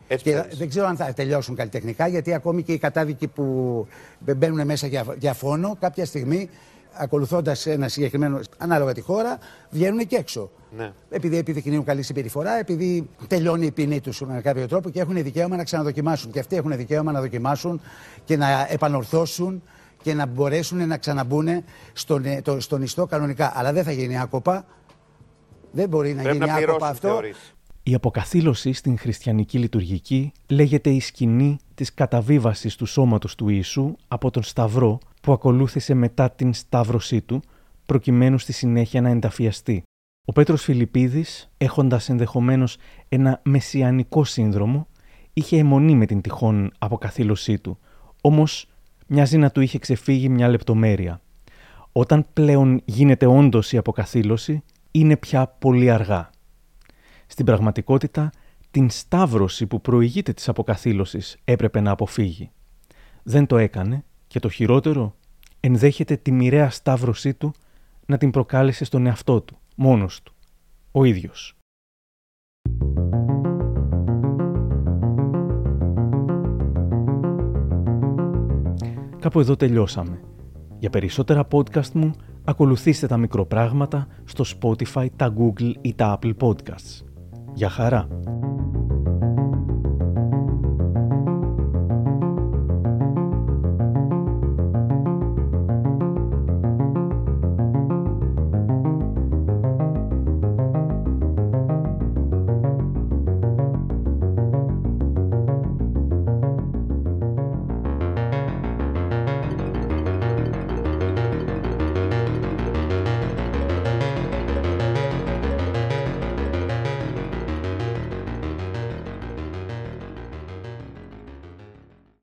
Έτσι και δεν ξέρω αν θα τελειώσουν καλλιτεχνικά, γιατί ακόμη και οι κατάδικοι που μπαίνουν μέσα για, για φόνο, κάποια στιγμή ακολουθώντας ένα συγκεκριμένο, ανάλογα τη χώρα, βγαίνουν και έξω. Ναι. Επειδή επιδεικνύουν καλή συμπεριφορά, επειδή τελειώνει η ποινή τους με κάποιο τρόπο και έχουν δικαίωμα να ξαναδοκιμάσουν. Και αυτοί έχουν δικαίωμα να δοκιμάσουν και να επανορθώσουν και να μπορέσουν να ξαναμπούν στον, ε, το, στον ιστό κανονικά. Αλλά δεν θα γίνει άκοπα. Δεν μπορεί να Πρέπει γίνει να άκοπα αυτό. Θεωρείς. Η αποκαθήλωση στην χριστιανική λειτουργική λέγεται η σκηνή της καταβίβασης του σώματος του Ιησού από τον Σταυρό που ακολούθησε μετά την σταύρωσή του, προκειμένου στη συνέχεια να ενταφιαστεί. Ο Πέτρος Φιλιππίδης, έχοντας ενδεχομένως ένα μεσιανικό σύνδρομο, είχε αιμονή με την τυχόν αποκαθήλωσή του, όμως μοιάζει να του είχε ξεφύγει μια λεπτομέρεια. Όταν πλέον γίνεται όντως η αποκαθήλωση, είναι πια πολύ αργά. Στην πραγματικότητα, την σταύρωση που προηγείται της αποκαθήλωσης έπρεπε να αποφύγει. Δεν το έκανε και το χειρότερο, ενδέχεται τη μοιραία σταύρωσή του να την προκάλεσε στον εαυτό του, μόνος του, ο ίδιος. Κάπου εδώ τελειώσαμε. Για περισσότερα podcast μου, ακολουθήστε τα μικροπράγματα στο Spotify, τα Google ή τα Apple Podcasts. Για χαρά!